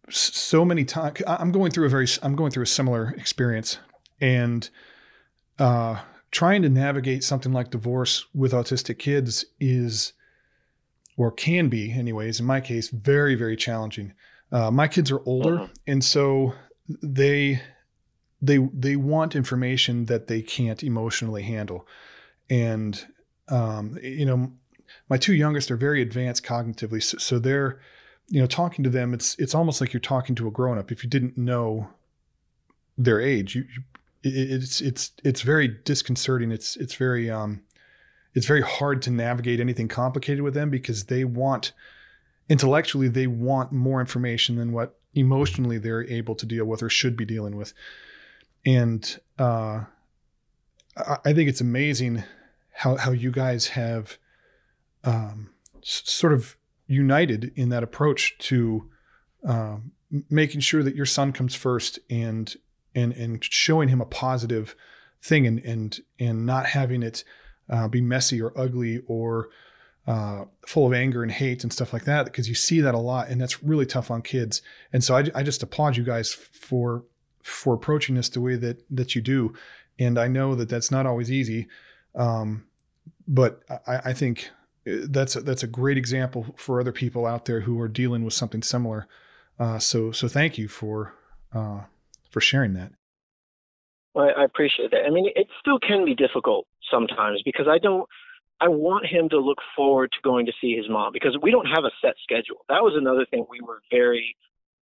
so many times I'm going through a very I'm going through a similar experience, and uh, trying to navigate something like divorce with autistic kids is, or can be, anyways. In my case, very very challenging. Uh, my kids are older, Mhm. and so they they they want information that they can't emotionally handle and um, you know my two youngest are very advanced cognitively so, so, they're you know talking to them it's it's almost like you're talking to a grown up if you didn't know their age you, you it's it's it's very disconcerting it's it's very um it's very hard to navigate anything complicated with them because they want intellectually they want more information than what emotionally they're able to deal with or should be dealing with. And uh, I think it's amazing how how you guys have um, s- sort of united in that approach to um, making sure that your son comes first and and and showing him a positive thing and and and not having it uh, be messy or ugly or uh, full of anger and hate and stuff like that because you see that a lot and that's really tough on kids and so I, I just applaud you guys for for approaching this the way that that you do. And I know that that's not always easy, um, but I, I, think uh, that's a, that's a great example for other people out there who are dealing with something similar. Uh, so so thank you for uh, for sharing that. Well, I appreciate that. I mean, it still can be difficult sometimes because I don't. I want him to look forward to going to see his mom because we don't have a set schedule. That was another thing we were very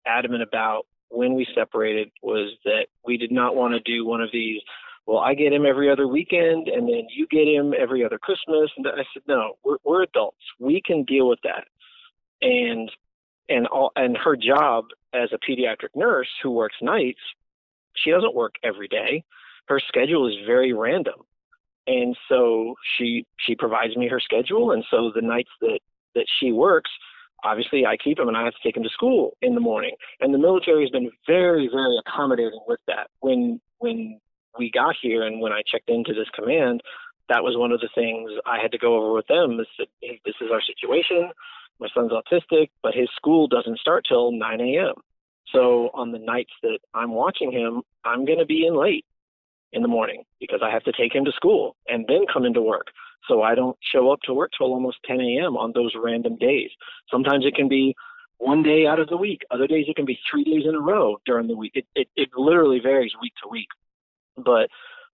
adamant about when we separated was that we did not want to do one of these well i get him every other weekend and then you get him every other christmas and i said no we're, we're adults we can deal with that and and all and her job as a pediatric nurse who works nights she doesn't work every day her schedule is very random and so she she provides me her schedule and so the nights that that she works obviously I keep him and I have to take him to school in the morning. And the military has been very, very accommodating with that. When when we got here and when I checked into this command, that was one of the things I had to go over with them. Is that hey, this is our situation. My son's autistic, but his school doesn't start till 9 a.m. So on the nights that I'm watching him, I'm going to be in late in the morning because I have to take him to school and then come into work. So I don't show up to work till almost 10 a.m. on those random days. Sometimes it can be one day out of the week. Other days it can be three days in a row during the week. It, it, it literally varies week to week. But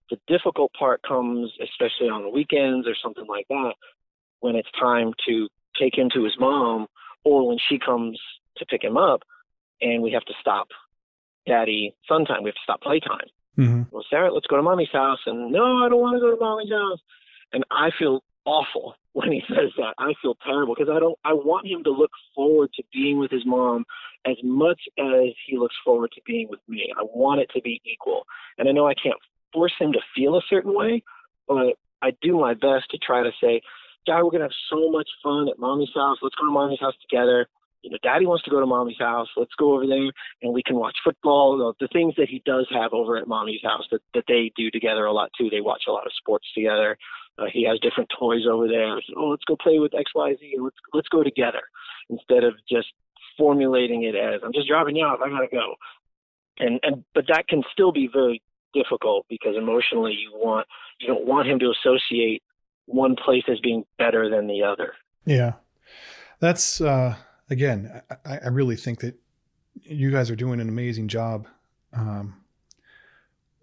the difficult part comes, especially on the weekends or something like that, when it's time to take him to his mom or when she comes to pick him up and we have to stop daddy son time. We have to stop playtime. Mm-hmm. Well, Sarah, let's go to mommy's house. And no, I don't want to go to mommy's house. And I feel awful when he says that. I feel terrible because I don't. I want him to look forward to being with his mom as much as he looks forward to being with me. I want it to be equal. And I know I can't force him to feel a certain way, but I do my best to try to say, "Dad, we're gonna have so much fun at mommy's house. Let's go to mommy's house together." You know, daddy wants to go to mommy's house. Let's go over there and we can watch football. The things that he does have over at mommy's house that, that they do together a lot too. They watch a lot of sports together. Uh, he has different toys over there. Oh, let's go play with X, Y, Z. Let's let's go together instead of just formulating it as I'm just dropping you off. I gotta go. And and but that can still be very difficult because emotionally you want you don't want him to associate one place as being better than the other. Yeah, that's. uh again, I, I, really think that you guys are doing an amazing job um,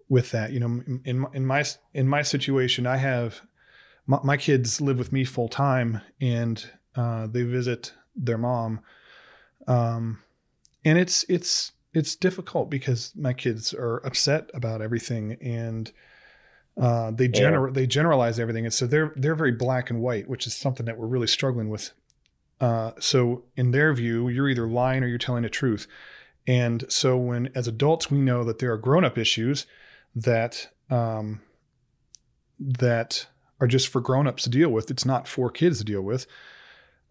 with that. You know, in in my in my situation, I have my, my kids live with me full time, and uh, they visit their mom, um, and it's it's it's difficult because my kids are upset about everything and. Uh, they gener- yeah. they generalize everything, and so they're they're very black and white, which is something that we're really struggling with uh, so in their view, you're either lying or you're telling the truth. And so when as adults we know that there are grown-up issues that um, that are just for grown-ups to deal with. It's not for kids to deal with.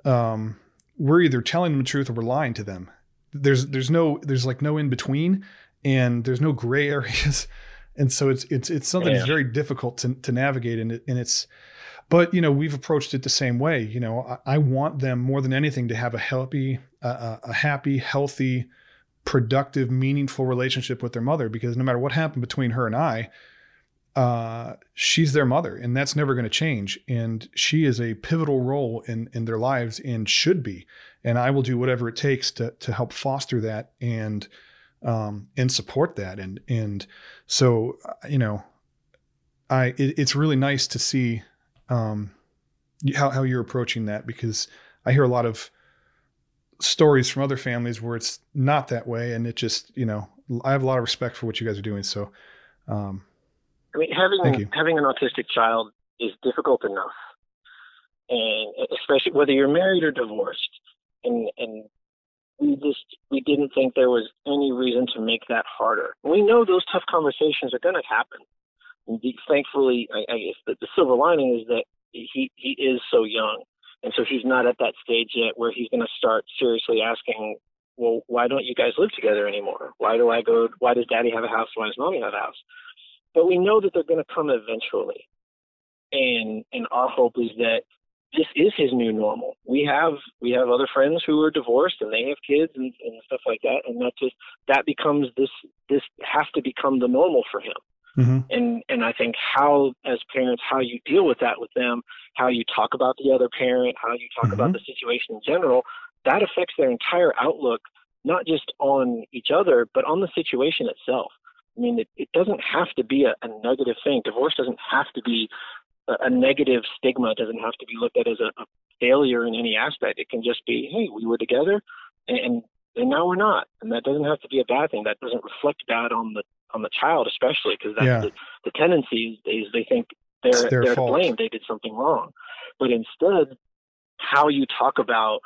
Um, we're either telling them the truth or we're lying to them. There's there's no there's like no in between, and there's no gray areas, and so it's it's it's something yeah. that's very difficult to to navigate, and it, and it's but you know, we've approached it the same way. You know, I, I want them more than anything to have a healthy, uh, a happy, healthy, productive, meaningful relationship with their mother. Because no matter what happened between her and I, uh, she's their mother, and that's never going to change. And she is a pivotal role in in their lives, and should be. And I will do whatever it takes to to help foster that and um, and support that. And and so uh, you know, I it, it's really nice to see um, how how you're approaching that because I hear a lot of stories from other families where it's not that way, and it just you know I have a lot of respect for what you guys are doing. So. Um, I mean, having having an autistic child is difficult enough, and especially whether you're married or divorced, and and we just we didn't think there was any reason to make that harder. We know those tough conversations are going to happen. Thankfully, I, I guess the, the silver lining is that he he is so young, and so he's not at that stage yet where he's going to start seriously asking, well, why don't you guys live together anymore? Why do I go? Why does Daddy have a house? Why does Mommy have a house? But we know that they're going to come eventually, and and our hope is that this is his new normal. We have we have other friends who are divorced and they have kids and, and stuff like that, and that just that becomes this this has to become the normal for him. Mm-hmm. And and I think how as parents how you deal with that with them, how you talk about the other parent, how you talk mm-hmm. about the situation in general, that affects their entire outlook, not just on each other, but on the situation itself. I mean, it, it doesn't have to be a, a negative thing. Divorce doesn't have to be a, negative stigma. It doesn't have to be looked at as a, a failure in any aspect. It can just be, hey, we were together, and and now we're not, and that doesn't have to be a bad thing. That doesn't reflect bad on the on the child, especially because that's yeah. the, the tendency is they think they're they're fault. to blame. They did something wrong, but instead, how you talk about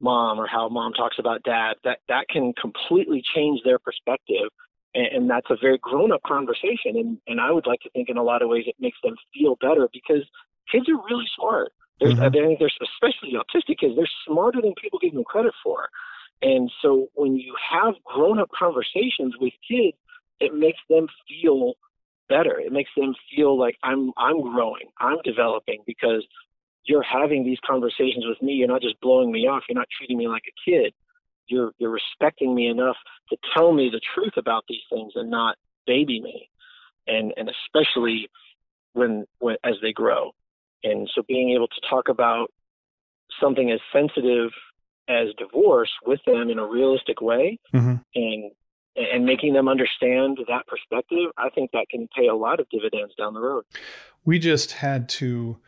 mom or how mom talks about dad that that can completely change their perspective and, and that's a very grown up conversation. And, and I would like to think in a lot of ways it makes them feel better because kids are really smart. There's, mm-hmm. I think there's especially autistic kids, they're smarter than people give them credit for. And so when you have grown up conversations with kids, it makes them feel better. It makes them feel like I'm I'm growing, I'm developing because you're having these conversations with me. You're not just blowing me off. You're not treating me like a kid you're you're respecting me enough to tell me the truth about these things and not baby me and and especially when when as they grow and so being able to talk about something as sensitive as divorce with them in a realistic way mm-hmm. and and making them understand that perspective i think that can pay a lot of dividends down the road. We just had to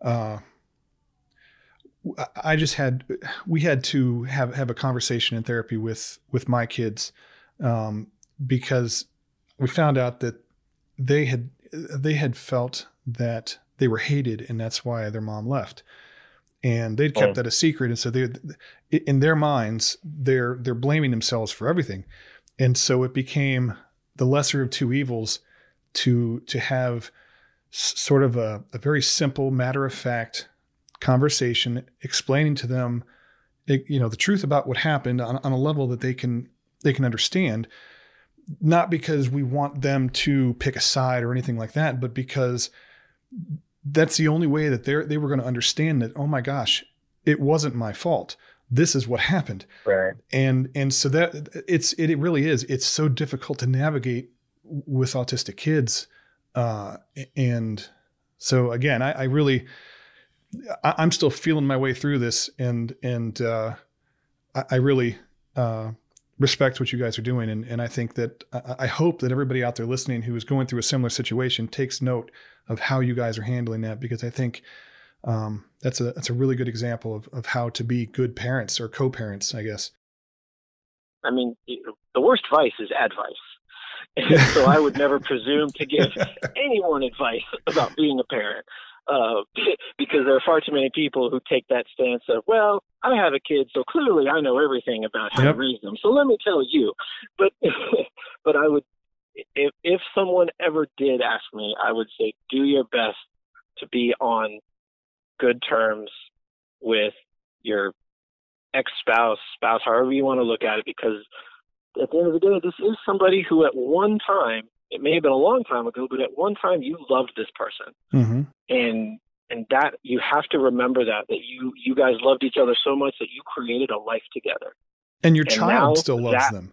uh, I just had we had to have have a conversation in therapy with with my kids um, because we found out that they had they had felt that they were hated and that's why their mom left. And they'd kept oh. that a secret and so they in their minds they're they're blaming themselves for everything and so it became the lesser of two evils to to have sort of a, a very simple matter of fact conversation, explaining to them, you know, the truth about what happened on, on a level that they can they can understand. Not because we want them to pick a side or anything like that, but because that's the only way that they they were going to understand that. Oh my gosh, it wasn't my fault. This is what happened. Right. And and so that it's it, it really is. It's so difficult to navigate with autistic kids. Uh, and so again, I, I really I, am still feeling my way through this, and and uh, I, I, really uh, respect what you guys are doing, and and I think that I, I, hope that everybody out there listening who is going through a similar situation takes note of how you guys are handling that, because I think um, that's a that's a really good example of of how to be good parents or co-parents, I guess. I mean, the worst vice is advice. And so I would never presume to give anyone advice about being a parent uh, because there are far too many people who take that stance of, well, I have a kid, so clearly I know everything about how yep. to raise them. So let me tell you. But but I would, if if someone ever did ask me, I would say, do your best to be on good terms with your ex spouse, spouse, however you want to look at it, because at the end of the day, this is somebody who at one time it may have been a long time ago, but at one time you loved this person, mm-hmm. and and that you have to remember that that you you guys loved each other so much that you created a life together. And your and child still loves that, them.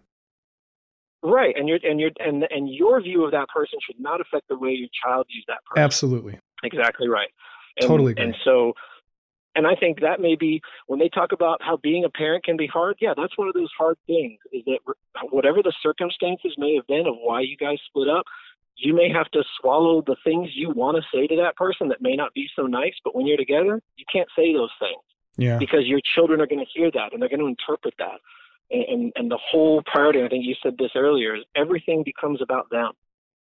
Right, and your and your and and your view of that person should not affect the way your child views that person. Absolutely. Exactly right. And, totally. Agree. And so And I think that may be when they talk about how being a parent can be hard. Yeah, that's one of those hard things. Is that whatever the circumstances may have been of why you guys split up, you may have to swallow the things you want to say to that person that may not be so nice. But when you're together, you can't say those things. Yeah. Because your children are going to hear that and they're going to interpret that. And, and, and the whole priority, I think you said this earlier, is everything becomes about them.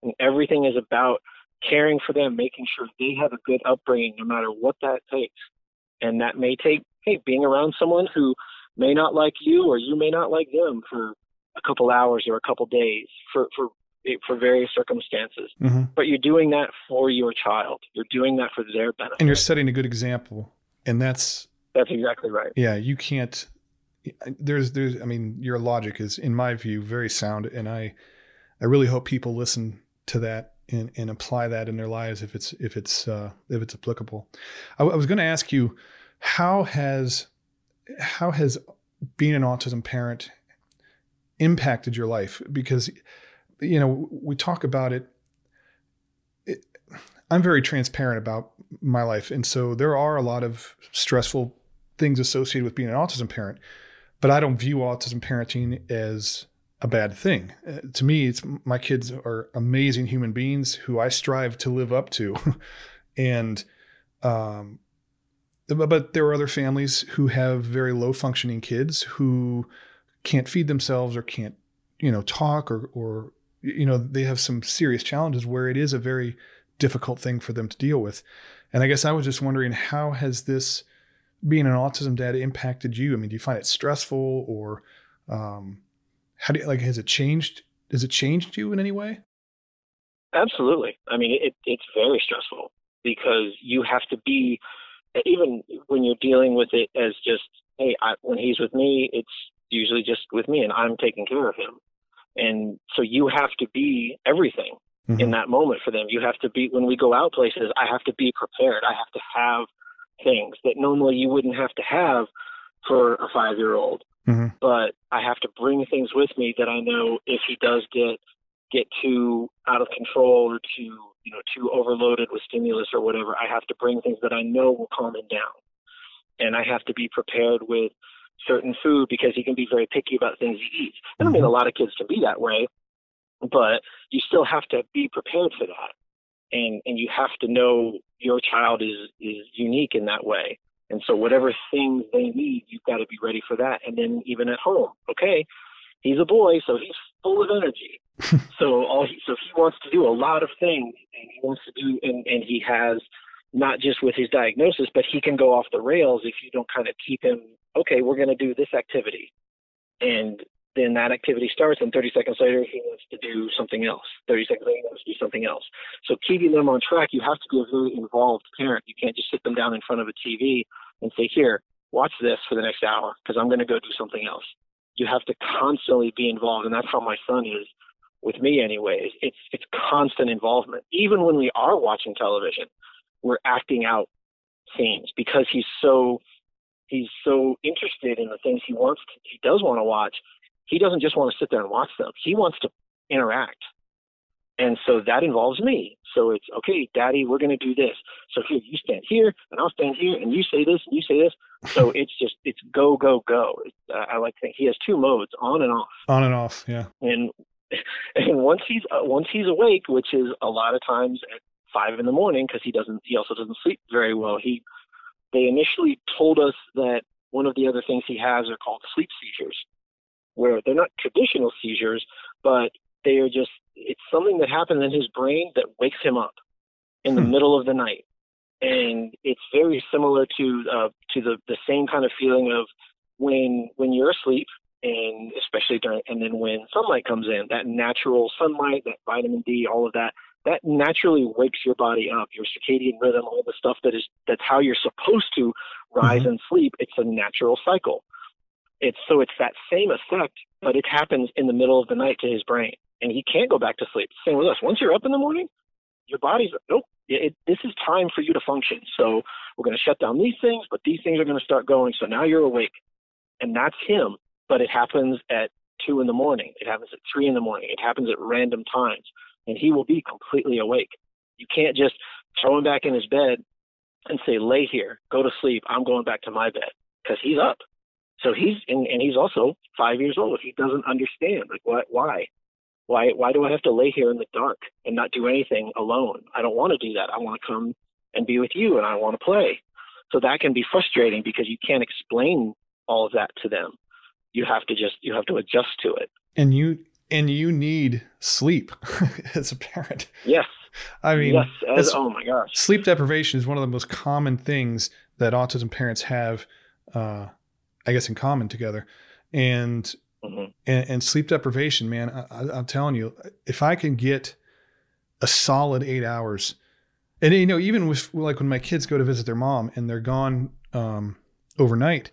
And everything is about caring for them, making sure they have a good upbringing, no matter what that takes. And that may take, hey, being around someone who may not like you or you may not like them for a couple hours or a couple days for, for, for various circumstances. Mm-hmm. But you're doing that for your child. You're doing that for their benefit. And you're setting a good example. And that's that's exactly right. Yeah, you can't there's there's I mean, your logic is in my view very sound and I I really hope people listen to that and, and apply that in their lives if it's if it's uh, if it's applicable. I, I was going to ask you how has how has being an autism parent impacted your life because you know we talk about it, it I'm very transparent about my life and so there are a lot of stressful things associated with being an autism parent but I don't view autism parenting as a bad thing. Uh, to me, it's my kids are amazing human beings who I strive to live up to, and um, but there are other families who have very low functioning kids who can't feed themselves or can't you know talk or or you know they have some serious challenges where it is a very difficult thing for them to deal with. And I guess I was just wondering how has this being an autism dad impacted you? I mean, do you find it stressful or um, how do you, like has it changed has it changed you in any way? Absolutely. I mean it, it's very stressful because you have to be even when you're dealing with it as just hey I, when he's with me it's usually just with me and i'm taking care of him. And so you have to be everything mm-hmm. in that moment for them. You have to be when we go out places i have to be prepared. I have to have things that normally you wouldn't have to have for a five year old Mm-hmm. But I have to bring things with me that I know if he does get get too out of control or too you know too overloaded with stimulus or whatever, I have to bring things that I know will calm him down. And I have to be prepared with certain food because he can be very picky about things he eats. And I mean, a mm-hmm. lot of kids can be that way, but you still have to be prepared for that. And and you have to know your child is is unique in that way. And so whatever things they need, you've got to be ready for that. And then even at home, okay, he's a boy, so he's full of energy. so all he, so he wants to do a lot of things, and he wants to do, and and he has not just with his diagnosis, but he can go off the rails if you don't kind of keep him. Okay, we're going to do this activity, and then that activity starts, and 30 seconds later, he wants to do something else. 30 seconds later, he wants to do something else. So keeping them on track, you have to be a very involved parent. You can't just sit them down in front of a TV and say, here, watch this for the next hour because I'm going to go do something else. You have to constantly be involved, and that's how my son is with me, anyways. It's it's constant involvement. Even when we are watching television, we're acting out scenes because he's so he's so interested in the things he wants to, he does want to watch he doesn't just want to sit there and watch them. He wants to interact. And so that involves me. So it's okay, daddy, we're going to do this. So here, you stand here and I'll stand here and you say this and you say this. So it's just, it's go, go, go. Uh, I like to think he has two modes on and off. On and off. Yeah. And, and once he's, uh, once he's awake, which is a lot of times at five in the morning, cause he doesn't, he also doesn't sleep very well. He, they initially told us that one of the other things he has are called sleep seizures where they're not traditional seizures, but they are just it's something that happens in his brain that wakes him up in the hmm. middle of the night, and it's very similar to uh, to the the same kind of feeling of when when you're asleep and especially during and then when sunlight comes in that natural sunlight that vitamin d all of that that naturally wakes your body up your circadian rhythm all the stuff that is that's how you're supposed to rise mm-hmm. and sleep it's a natural cycle it's so it's that same effect, but it happens in the middle of the night to his brain, and he can't go back to sleep. Same with us. Once you're up in the morning, your body's nope. It, this is time for you to function. So we're going to shut down these things, but these things are going to start going. So now you're awake, and that's him. But it happens at two in the morning. It happens at three in the morning. It happens at random times, and he will be completely awake. You can't just throw him back in his bed and say, lay here, go to sleep. I'm going back to my bed because he's up. So he's and, and he's also five years old. He doesn't understand like what why why why do I have to lay here in the dark and not do anything alone? I don't want to do that. I want to come and be with you and I want to play. So that can be frustrating because you can't explain all of that to them. You have to just you have to adjust to it. And you and you need sleep as a parent. Yes. I mean, yes. As, oh my gosh. Sleep deprivation is one of the most common things that autism parents have, uh, I guess, in common together. And, mm-hmm. and, and sleep deprivation, man, I, I'm telling you, if I can get a solid eight hours, and you know, even with like when my kids go to visit their mom and they're gone um, overnight,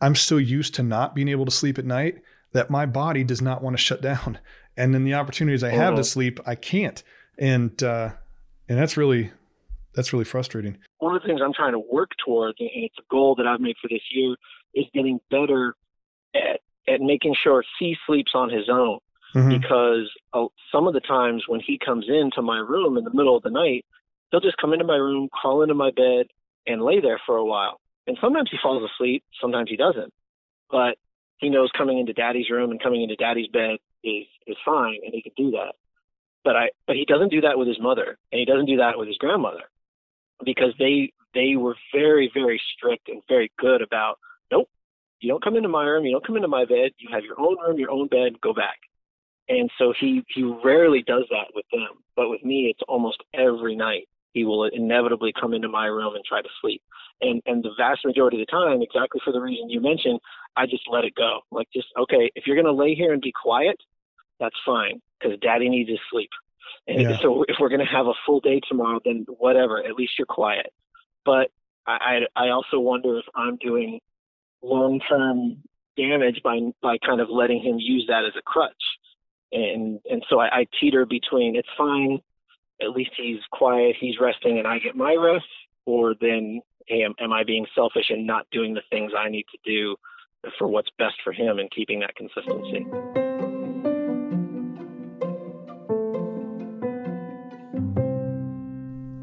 I'm so used to not being able to sleep at night that my body does not want to shut down. And then the opportunities I have to uh-huh. sleep, I can't. And uh, and that's really that's really frustrating. One of the things I'm trying to work towards, and it's a goal that I've made for this year, is getting better at at making sure he sleeps on his own. Mm-hmm. Because uh, some of the times when he comes into my room in the middle of the night, he'll just come into my room, crawl into my bed, and lay there for a while. And sometimes he falls asleep, sometimes he doesn't. But he knows coming into daddy's room and coming into daddy's bed is is fine and he can do that but i but he doesn't do that with his mother and he doesn't do that with his grandmother because they they were very very strict and very good about nope. You don't come into my room. You don't come into my bed. You have your own room your own bed. Go back. And so he he rarely does that with them. But with me it's almost every night he will inevitably come into my room and try to sleep. And and the vast majority of the time exactly for the reason you mentioned i just let it go. Like just okay if you're going to lay here and be quiet that's fine because daddy needs his sleep. And yeah. so if we're going to have a full day tomorrow then whatever at least you're quiet. But i i also wonder if i'm doing long term damage by by kind of letting him use that as a crutch and and so I, I teeter between it's fine at least he's quiet he's resting and i get my rest or then hey, am, am I being selfish and not doing the things I need to do for what's best for him and keeping that consistency?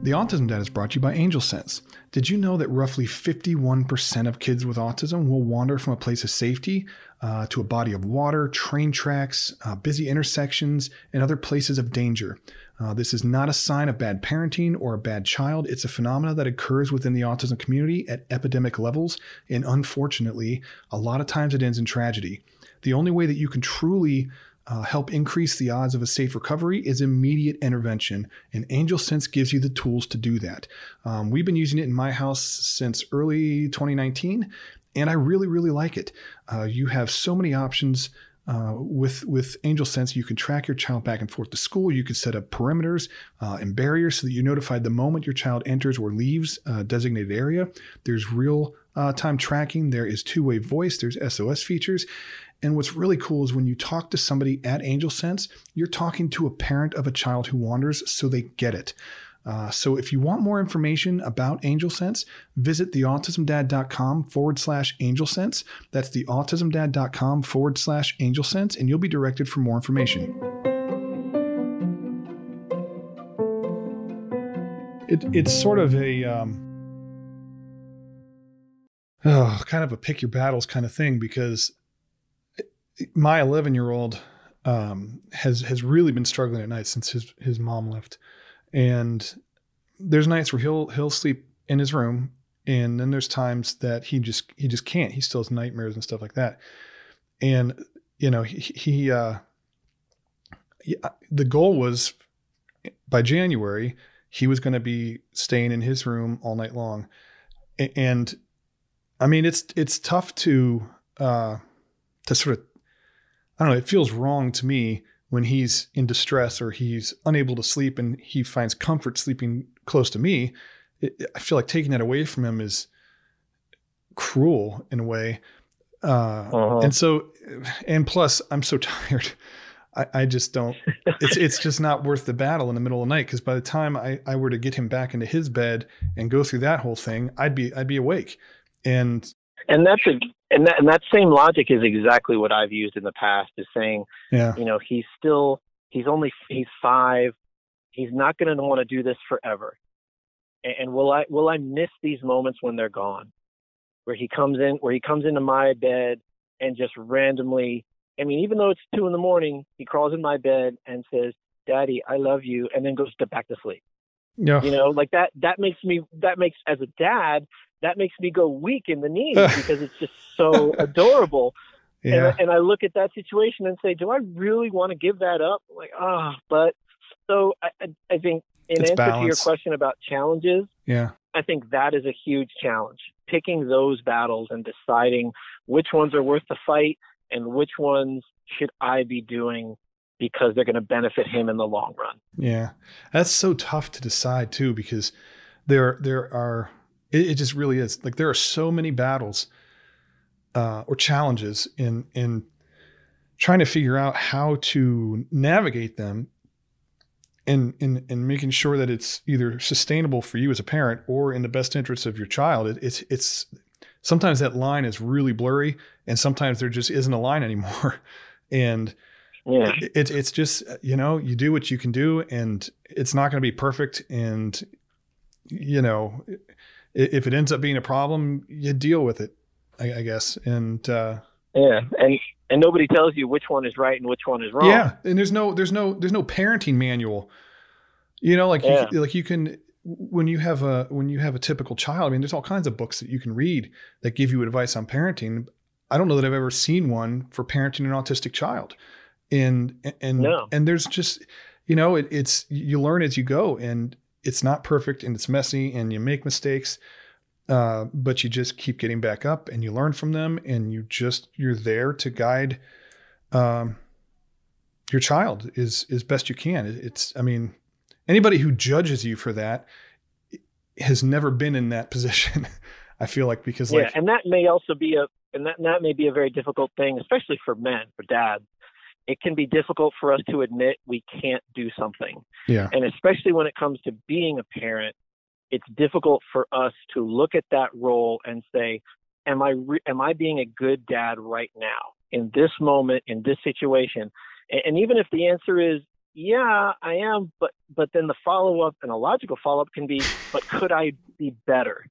The Autism Dad is brought to you by Angel Sense. Did you know that roughly 51% of kids with autism will wander from a place of safety uh, to a body of water, train tracks, uh, busy intersections, and other places of danger? Uh, this is not a sign of bad parenting or a bad child. It's a phenomena that occurs within the autism community at epidemic levels. And unfortunately, a lot of times it ends in tragedy. The only way that you can truly uh, help increase the odds of a safe recovery is immediate intervention, and Angel Sense gives you the tools to do that. Um, we've been using it in my house since early 2019, and I really, really like it. Uh, you have so many options. Uh, with with Angel Sense, you can track your child back and forth to school. You can set up perimeters uh, and barriers so that you're notified the moment your child enters or leaves a designated area. There's real uh, time tracking. There is two way voice. There's SOS features, and what's really cool is when you talk to somebody at Angel Sense, you're talking to a parent of a child who wanders so they get it. Uh, so if you want more information about Angel Sense, visit theautismdad.com forward slash Angel Sense. That's theautismdad.com forward slash Angel Sense, and you'll be directed for more information. It, it's sort of a um, oh, kind of a pick your battles kind of thing because my 11 year old um, has has really been struggling at night since his his mom left, and there's nights where he'll he'll sleep in his room, and then there's times that he just he just can't. He still has nightmares and stuff like that, and you know he, he uh, the goal was by January he was going to be staying in his room all night long, and I mean it's it's tough to uh, to sort of I don't know, it feels wrong to me when he's in distress or he's unable to sleep and he finds comfort sleeping close to me. It, I feel like taking that away from him is cruel in a way. Uh, uh-huh. And so, and plus, I'm so tired. I, I just don't. It's it's just not worth the battle in the middle of the night because by the time I, I were to get him back into his bed and go through that whole thing, I'd be I'd be awake. And and that's a and that and that same logic is exactly what I've used in the past. Is saying, yeah, you know, he's still he's only he's five. He's not going to want to do this forever. And, and will I will I miss these moments when they're gone? Where he comes in, where he comes into my bed and just randomly. I mean, even though it's two in the morning, he crawls in my bed and says, "Daddy, I love you," and then goes to back to sleep. Yeah. You know, like that. That makes me. That makes as a dad. That makes me go weak in the knees because it's just so adorable. Yeah. And, I, and I look at that situation and say, do I really want to give that up? Like, ah, but so I, I, think in It's answer to your question about challenges, yeah. I think that is a huge challenge. Picking those battles and deciding which ones are worth the fight and which ones should I be doing because they're going to benefit him in the long run. Yeah, that's so tough to decide too because there there are it, it just really is like there are so many battles uh, or challenges in in trying to figure out how to navigate them and in in making sure that it's either sustainable for you as a parent or in the best interest of your child. It, it's it's sometimes that line is really blurry and sometimes there just isn't a line anymore and Yeah. it's it's just you know you do what you can do and it's not going to be perfect and you know if it ends up being a problem you deal with it i, I guess and uh Yeah. And, and nobody tells you which one is right and which one is wrong. yeah and there's no there's no there's no parenting manual you know like Yeah. you, like you can when you have a when you have a typical child i mean there's all kinds of books that you can read that give you advice on parenting i don't know that i've ever seen one for parenting an autistic child and and No. and there's just you know it, it's you learn as you go and it's not perfect and it's messy and you make mistakes uh, but you just keep getting back up and you learn from them and you just you're there to guide um, your child as as best you can it's i mean anybody who judges you for that has never been in that position i feel like because yeah, like and that may also be a and that that may be a very difficult thing, especially for men, for dads. It can be difficult for us to admit we can't do something, yeah and especially when it comes to being a parent, it's difficult for us to look at that role and say, "Am I re- am I being a good dad right now in this moment in this situation?" And, and even if the answer is yeah, I am, but but then the follow up and a logical follow up can be, but could I be better?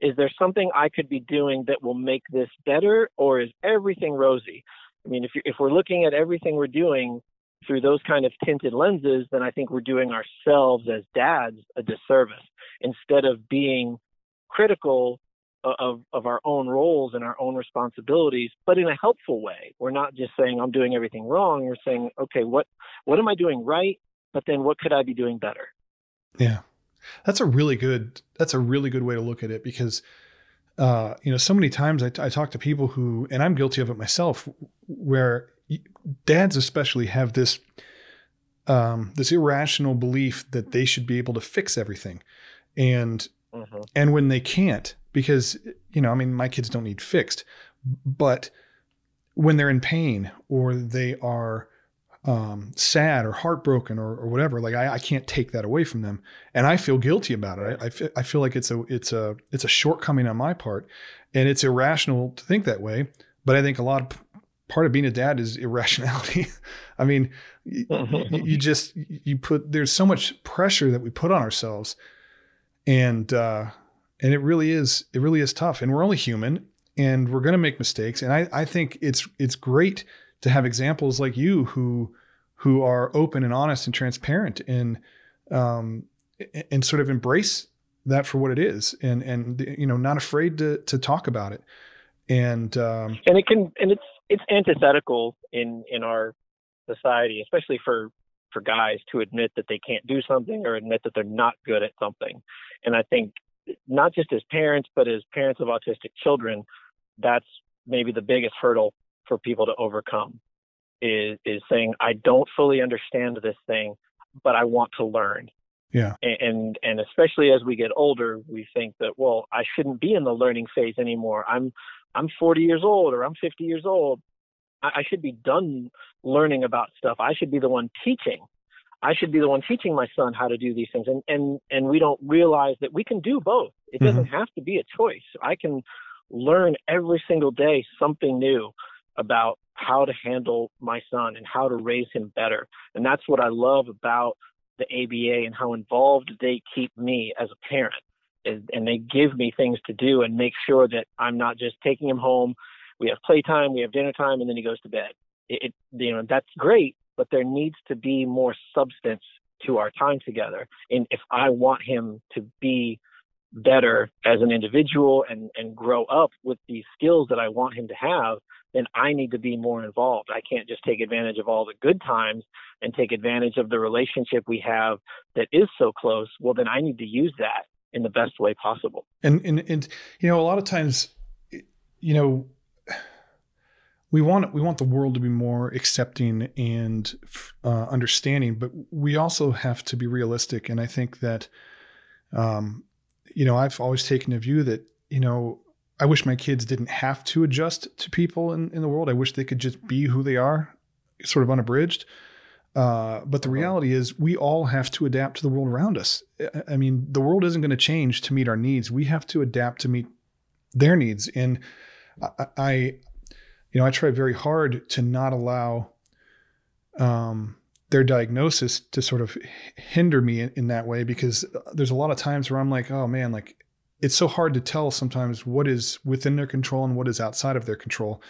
Is there something I could be doing that will make this better, or is everything rosy? I mean, if if we're looking at everything we're doing through those kind of tinted lenses, then I think we're doing ourselves as dads a disservice. Instead of being critical of of our own roles and our own responsibilities, but in a helpful way. We're not just saying I'm doing everything wrong. We're saying, okay, what what am I doing right? But then what could I be doing better? Yeah. That's a really good that's a really good way to look at it because uh you know so many times I, I talk to people who and I'm guilty of it myself where dads especially have this um this irrational belief that they should be able to fix everything. And hmm and when they can't because you know i mean my kids don't need fixed but when they're in pain or they are um, sad or heartbroken or, or whatever like I, I can't take that away from them. And i feel guilty about it. I, I, feel, I feel like it's a it's a it's a shortcoming on my part. And it's irrational to think that way. But i think a lot of part of being a dad is irrationality. I mean y- y- you just you put there's so much pressure that we put on ourselves. And uh and it really is it really is tough. And we're only human. And we're going to make mistakes. And i i think it's it's great to have examples like you who who are open and honest and transparent and um and sort of embrace that for what it is and and you know not afraid to to talk about it. And um and it can and it's it's antithetical in in our society especially for for guys to admit that they can't do something or admit that they're not good at something. And i think not just as parents but as parents of autistic children that's maybe the biggest hurdle for people to overcome is is saying i don't fully understand this thing but i want to learn. Yeah. And and especially as we get older we think that well i shouldn't be in the learning phase anymore. I'm i'm 40 years old or i'm 50 years old. I, I should be done learning about stuff. I should be the one teaching. I should be the one teaching my son how to do these things. And and and we don't realize that we can do both. It mm-hmm. doesn't have to be a choice. I can learn every single day something new about how to handle my son and how to raise him better and that's what i love about the ABA and how involved they keep me as a parent. and they give me things to do and make sure that I'm not just taking him home. We have playtime, we have dinner time, and then he goes to bed. It, it you know that's great, but there needs to be more substance to our time together. And if I want him to be better as an individual and, and grow up with these skills that I want him to have, then I need to be more involved. I can't just take advantage of all the good times and take advantage of the relationship we have that is so close. Well, then I need to use that in the best way possible. And, and, and, you know, a lot of times, you know, we want we want the world to be more accepting and uh, understanding, but we also have to be realistic. And I think that, um, you know, I've always taken a view that you know I wish my kids didn't have to adjust to people in, in the world. I wish they could just be who they are, sort of unabridged. Uh, but the uh-huh. reality is, we all have to adapt to the world around us. I mean, the world isn't going to change to meet our needs. We have to adapt to meet their needs. And I, I you know, I try very hard to not allow um, their diagnosis to sort of hinder me in, in, that way because there's a lot of times where I'm like, oh man, like it's so hard to tell sometimes what is within their control and what is outside of their control.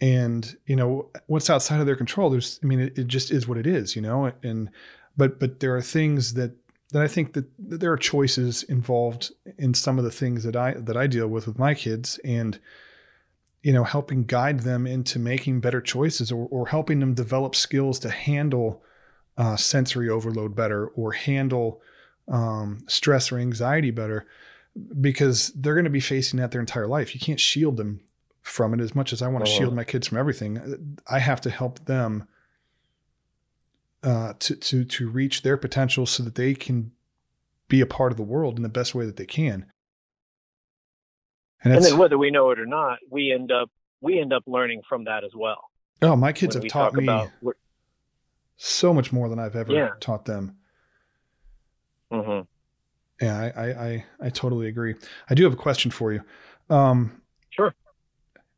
And you know what's outside of their control. There's, I mean, it, it just is what it is, you know. And but but there are things that that I think that, that there are choices involved in some of the things that I that I deal with with my kids, and you know, helping guide them into making better choices or, or helping them develop skills to handle uh, sensory overload better or handle um, stress or anxiety better because they're going to be facing that their entire life. You can't shield them from it as much as I want to oh. shield my kids from everything. I have to help them uh, to to to reach their potential so that they can be a part of the world in the best way that they can. And, and then whether we know it or not, we end up we end up learning from that as well. Oh, my kids have taught me so much more than I've ever yeah. taught them. Mm-hmm. Yeah, I, I, I, I, totally agree. I do have a question for you. Um, sure.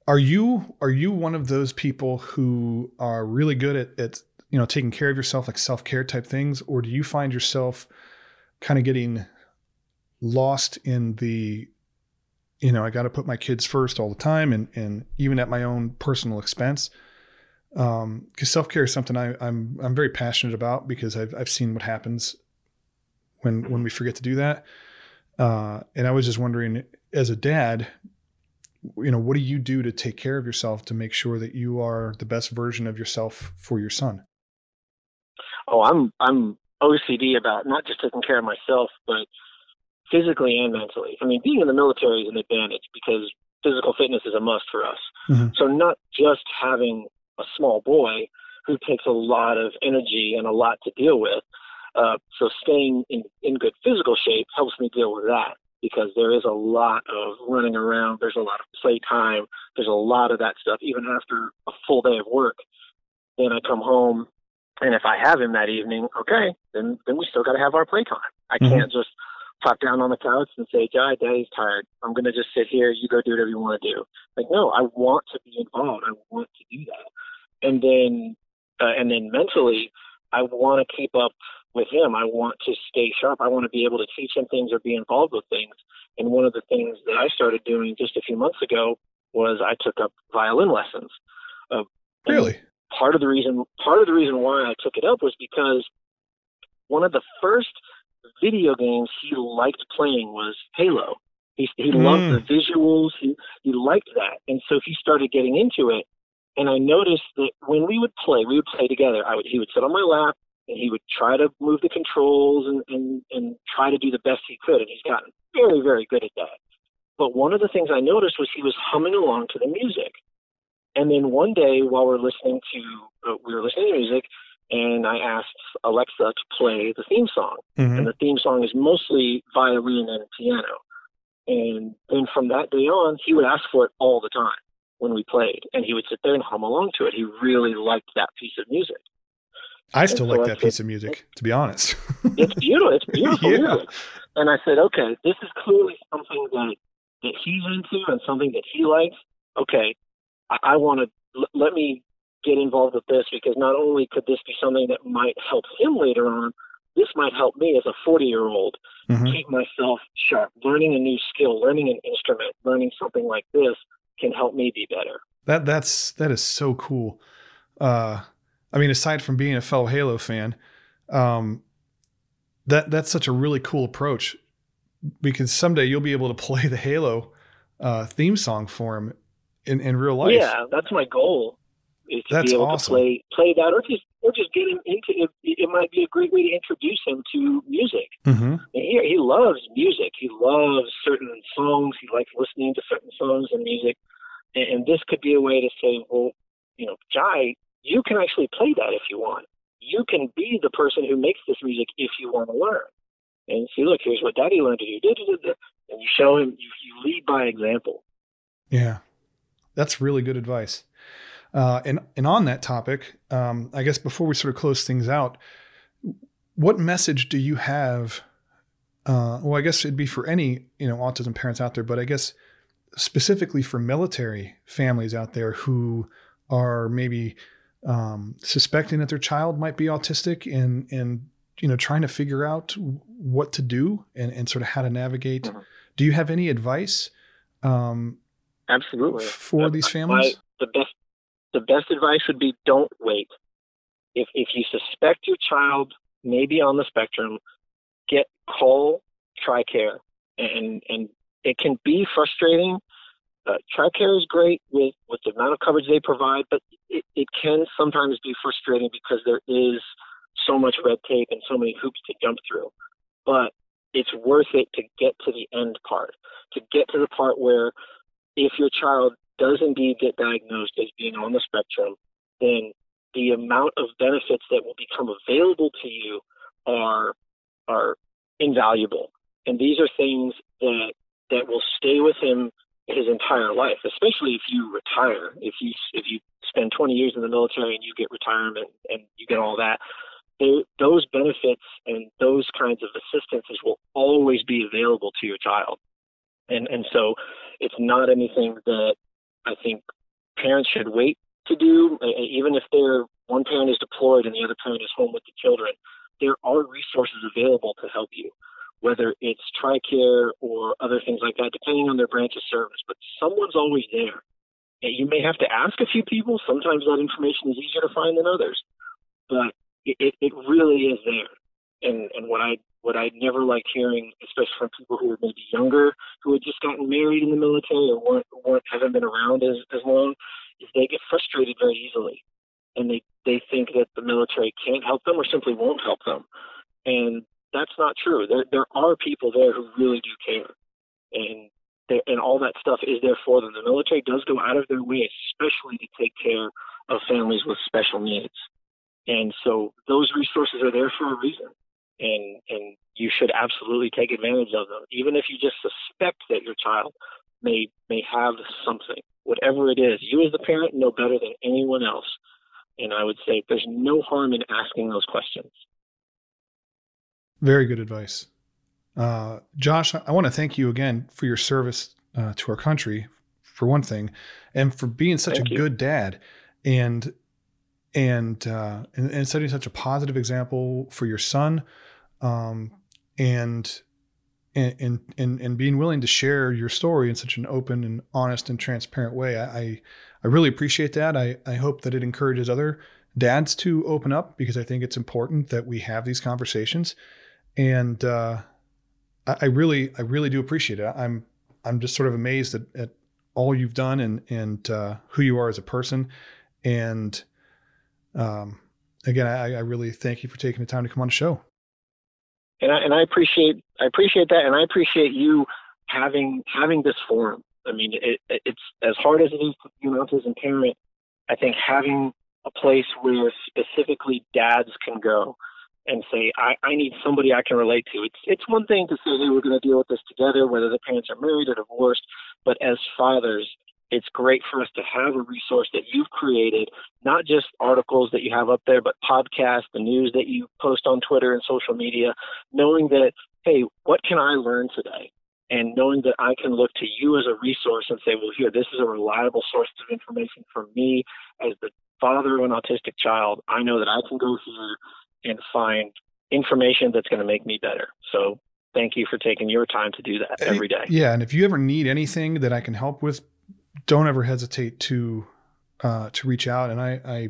Are you are you one of those people who are really good at, at you know taking care of yourself, like self care type things, or do you find yourself kind of getting lost in the you know, I got to put my kids first all the time and, and even at my own personal expense. Um, cause self-care is something I, I'm, I'm very passionate about because I've, I've seen what happens when, when we forget to do that. Uh, and I was just wondering as a dad, you know, what do you do to take care of yourself to make sure that you are the best version of yourself for your son? Oh, I'm, I'm OCD about not just taking care of myself, but physically and mentally. I mean, being in the military is an advantage because physical fitness is a must for us. Mm-hmm. So not just having a small boy who takes a lot of energy and a lot to deal with. Uh, so staying in, in good physical shape helps me deal with that because there is a lot of running around. There's a lot of playtime. There's a lot of that stuff. Even after a full day of work, then I come home, and if I have him that evening, okay, then then we still got to have our playtime. I mm-hmm. can't just plop down on the couch and say, "Jai, Daddy's tired. I'm going to just sit here. You go do whatever you want to do." Like, no, I want to be involved. I want to do that. And then, uh, and then mentally, I want to keep up with him. I want to stay sharp. I want to be able to teach him things or be involved with things. And one of the things that I started doing just a few months ago was I took up violin lessons. Uh, really? Part of the reason part of the reason why I took it up was because one of the first video games he liked playing was Halo. He, he mm. loved the visuals. He, he liked that. And so he started getting into it. And I noticed that when we would play, we would play together. I would, he would sit on my lap and he would try to move the controls and, and, and try to do the best he could. And he's gotten very, very good at that. But one of the things I noticed was he was humming along to the music. And then one day while we're listening to, uh, we were listening to music, and I asked Alexa to play the theme song. Mm-hmm. And the theme song is mostly violin and piano. And then from that day on, he would ask for it all the time when we played, and he would sit there and hum along to it. He really liked that piece of music. I still like that piece of music, to be honest. it's beautiful. It's beautiful yeah. music. And I said, okay, this is clearly something that that he's into and something that he likes. Okay, I, I want to l- let me get involved with this because not only could this be something that might help him later on, this might help me as a 40 year old mm-hmm. keep myself sharp. Learning a new skill, learning an instrument, learning something like this can help me be better. That that's that is so cool. Uh, I mean, aside from being a fellow Halo fan, um, that that's such a really cool approach because someday you'll be able to play the Halo uh, theme song for him in, in real life. Yeah, that's my goal. Is to that's be able awesome. to play play that, or just or just get him into it. It might be a great way to introduce him to music. Mm-hmm. He he loves music. He loves certain songs. He likes listening to certain songs and music. And, and this could be a way to say, well, you know, Jai, you can actually play that if you want. You can be the person who makes this music if you want to learn. And see, look, here's what Daddy learned to do. And you show him. You, you lead by example. Yeah, that's really good advice. Uh, and and on that topic, um, I guess before we sort of close things out, what message do you have? Uh, well, I guess it'd be for any you know autism parents out there, but I guess specifically for military families out there who are maybe um, suspecting that their child might be autistic and and you know trying to figure out what to do and, and sort of how to navigate. Mm-hmm. Do you have any advice? Um, Absolutely for these families. My, the best the best advice would be don't wait. If if you suspect your child may be on the spectrum, get call TRICARE and and it can be frustrating. Uh, TRICARE is great with, with the amount of coverage they provide, but it, it can sometimes be frustrating because there is so much red tape and so many hoops to jump through. But it's worth it to get to the end part, to get to the part where if your child does indeed get diagnosed as being on the spectrum, then the amount of benefits that will become available to you are are invaluable. And these are things that that will stay with him his entire life, especially if you retire. If you if you spend 20 years in the military and you get retirement and you get all that, they, those benefits and those kinds of assistances will always be available to your child. And and so it's not anything that I think parents should wait to do, even if they're one parent is deployed and the other parent is home with the children. There are resources available to help you, whether it's TRICARE or other things like that, depending on their branch of service. But someone's always there. You may have to ask a few people. Sometimes that information is easier to find than others, but it, it really is there. And and what I what I never liked hearing, especially from people who were maybe younger, who had just gotten married in the military or weren't, weren't haven't been around as, as long, is they get frustrated very easily, and they they think that the military can't help them or simply won't help them, and that's not true. There there are people there who really do care, and and all that stuff is there for them. The military does go out of their way, especially to take care of families with special needs, and so those resources are there for a reason and and you should absolutely take advantage of them, even if you just suspect that your child may may have something, whatever it is. You as the parent know better than anyone else, and I would say there's no harm in asking those questions. Very good advice, uh, Josh. I want to thank you again for your service uh, to our country, for one thing, and for being such thank a you. good dad, and and, uh, and and setting such a positive example for your son um, and and, and and being willing to share your story in such an open and honest and transparent way. I I really appreciate that. I, I hope that it encourages other dads to open up because I think it's important that we have these conversations. And uh, I, I, really I really do appreciate it. I'm I'm just sort of amazed at, at all you've done and and uh, who you are as a person. And um, again, I, I really thank you for taking the time to come on the show and I, and I appreciate I appreciate that, and I appreciate you having having this forum. I mean, it, it's as hard as it is to be an autism parent. I think having a place where specifically dads can go and say, I, I need somebody I can relate to. It's it's one thing to say, hey, we're going to deal with this together, whether the parents are married or divorced, but as fathers, it's great for us to have a resource that you've created, not just articles that you have up there, but podcasts, the news that you post on Twitter and social media, knowing that, hey, what can I learn today? And knowing that I can look to you as a resource and say, well, here, this is a reliable source of information for me as the father of an autistic child. I know that I can go here and find information that's going to make me better. So thank you for taking your time to do that every day. Yeah, and if you ever need anything that I can help with, don't ever hesitate to uh, to reach out. And I I,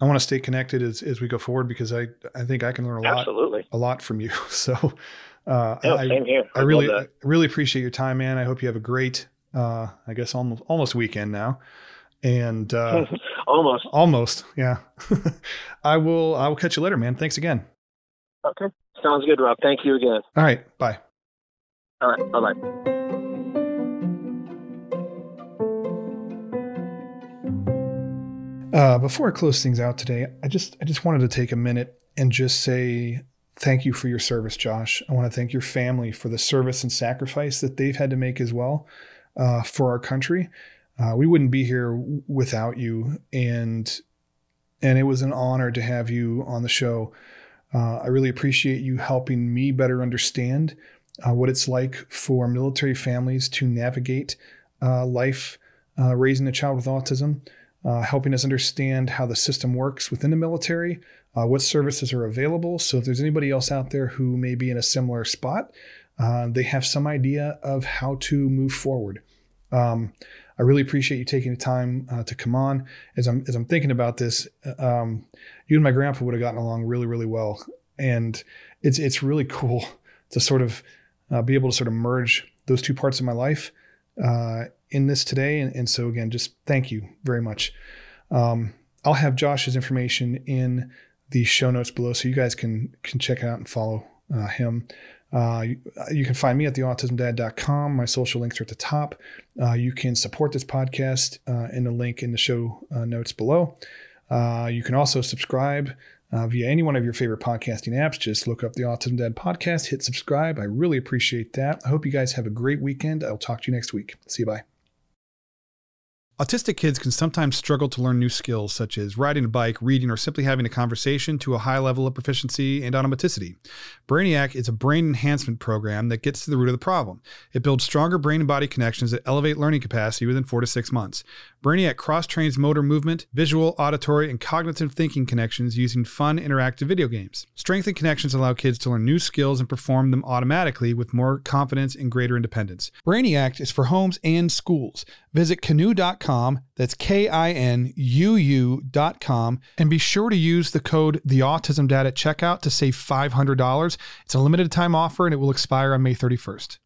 I want to stay connected as, as we go forward because I I think I can learn a lot Absolutely. a lot from you. So uh, No, I, same here. I love really. I really appreciate your time, man. I hope you have a great uh, I guess almost almost weekend now. And uh, almost. almost, yeah. I will I will catch you later, man. Thanks again. Okay. Sounds good, Rob. Thank you again. All right, bye. All right. Bye bye. Uh, before I close things out today, I just I just wanted to take a minute and just say thank you for your service, Josh. I want to thank your family for the service and sacrifice that they've had to make as well uh, for our country. Uh, we wouldn't be here without you, and and it was an honor to have you on the show. Uh, I really appreciate you helping me better understand uh, what it's like for military families to navigate uh, life uh, raising a child with autism uh, helping us understand how the system works within the military, uh, what services are available. So if there's anybody else out there who may be in a similar spot, they have some idea of how to move forward. Um, I really appreciate you taking the time uh, to come on. As I'm as I'm thinking about this, um, you and my grandpa would have gotten along really really well, and it's it's really cool to sort of uh, be able to sort of merge those two parts of my life uh, in this today. And, and so again, just thank you very much. Um, I'll have Josh's information in the show notes below, so you guys can can check it out and follow uh, him. Uh, you, you can find me at theautismdad.com. My social links are at the top. Uh, you can support this podcast uh, in the link in the show uh, notes below. Uh, you can also subscribe uh, via any one of your favorite podcasting apps. Just look up the Autism Dad podcast, hit subscribe. I really appreciate that. I hope you guys have a great weekend. I'll talk to you next week. See you. Bye. Autistic kids can sometimes struggle to learn new skills such as riding a bike, reading, or simply having a conversation to a high level of proficiency and automaticity. Brainiac is a brain enhancement program that gets to the root of the problem. It builds stronger brain and body connections that elevate learning capacity within four to six months. Brainiac cross trains motor movement, visual, auditory, and cognitive thinking connections using fun, interactive video games. Strengthened connections allow kids to learn new skills and perform them automatically with more confidence and greater independence. Brainiac is for homes and schools. Visit kinuu.com, that's K I N U U.com, and be sure to use the code The Autism Dad at checkout to save $500. It's a limited time offer and it will expire on May 31st.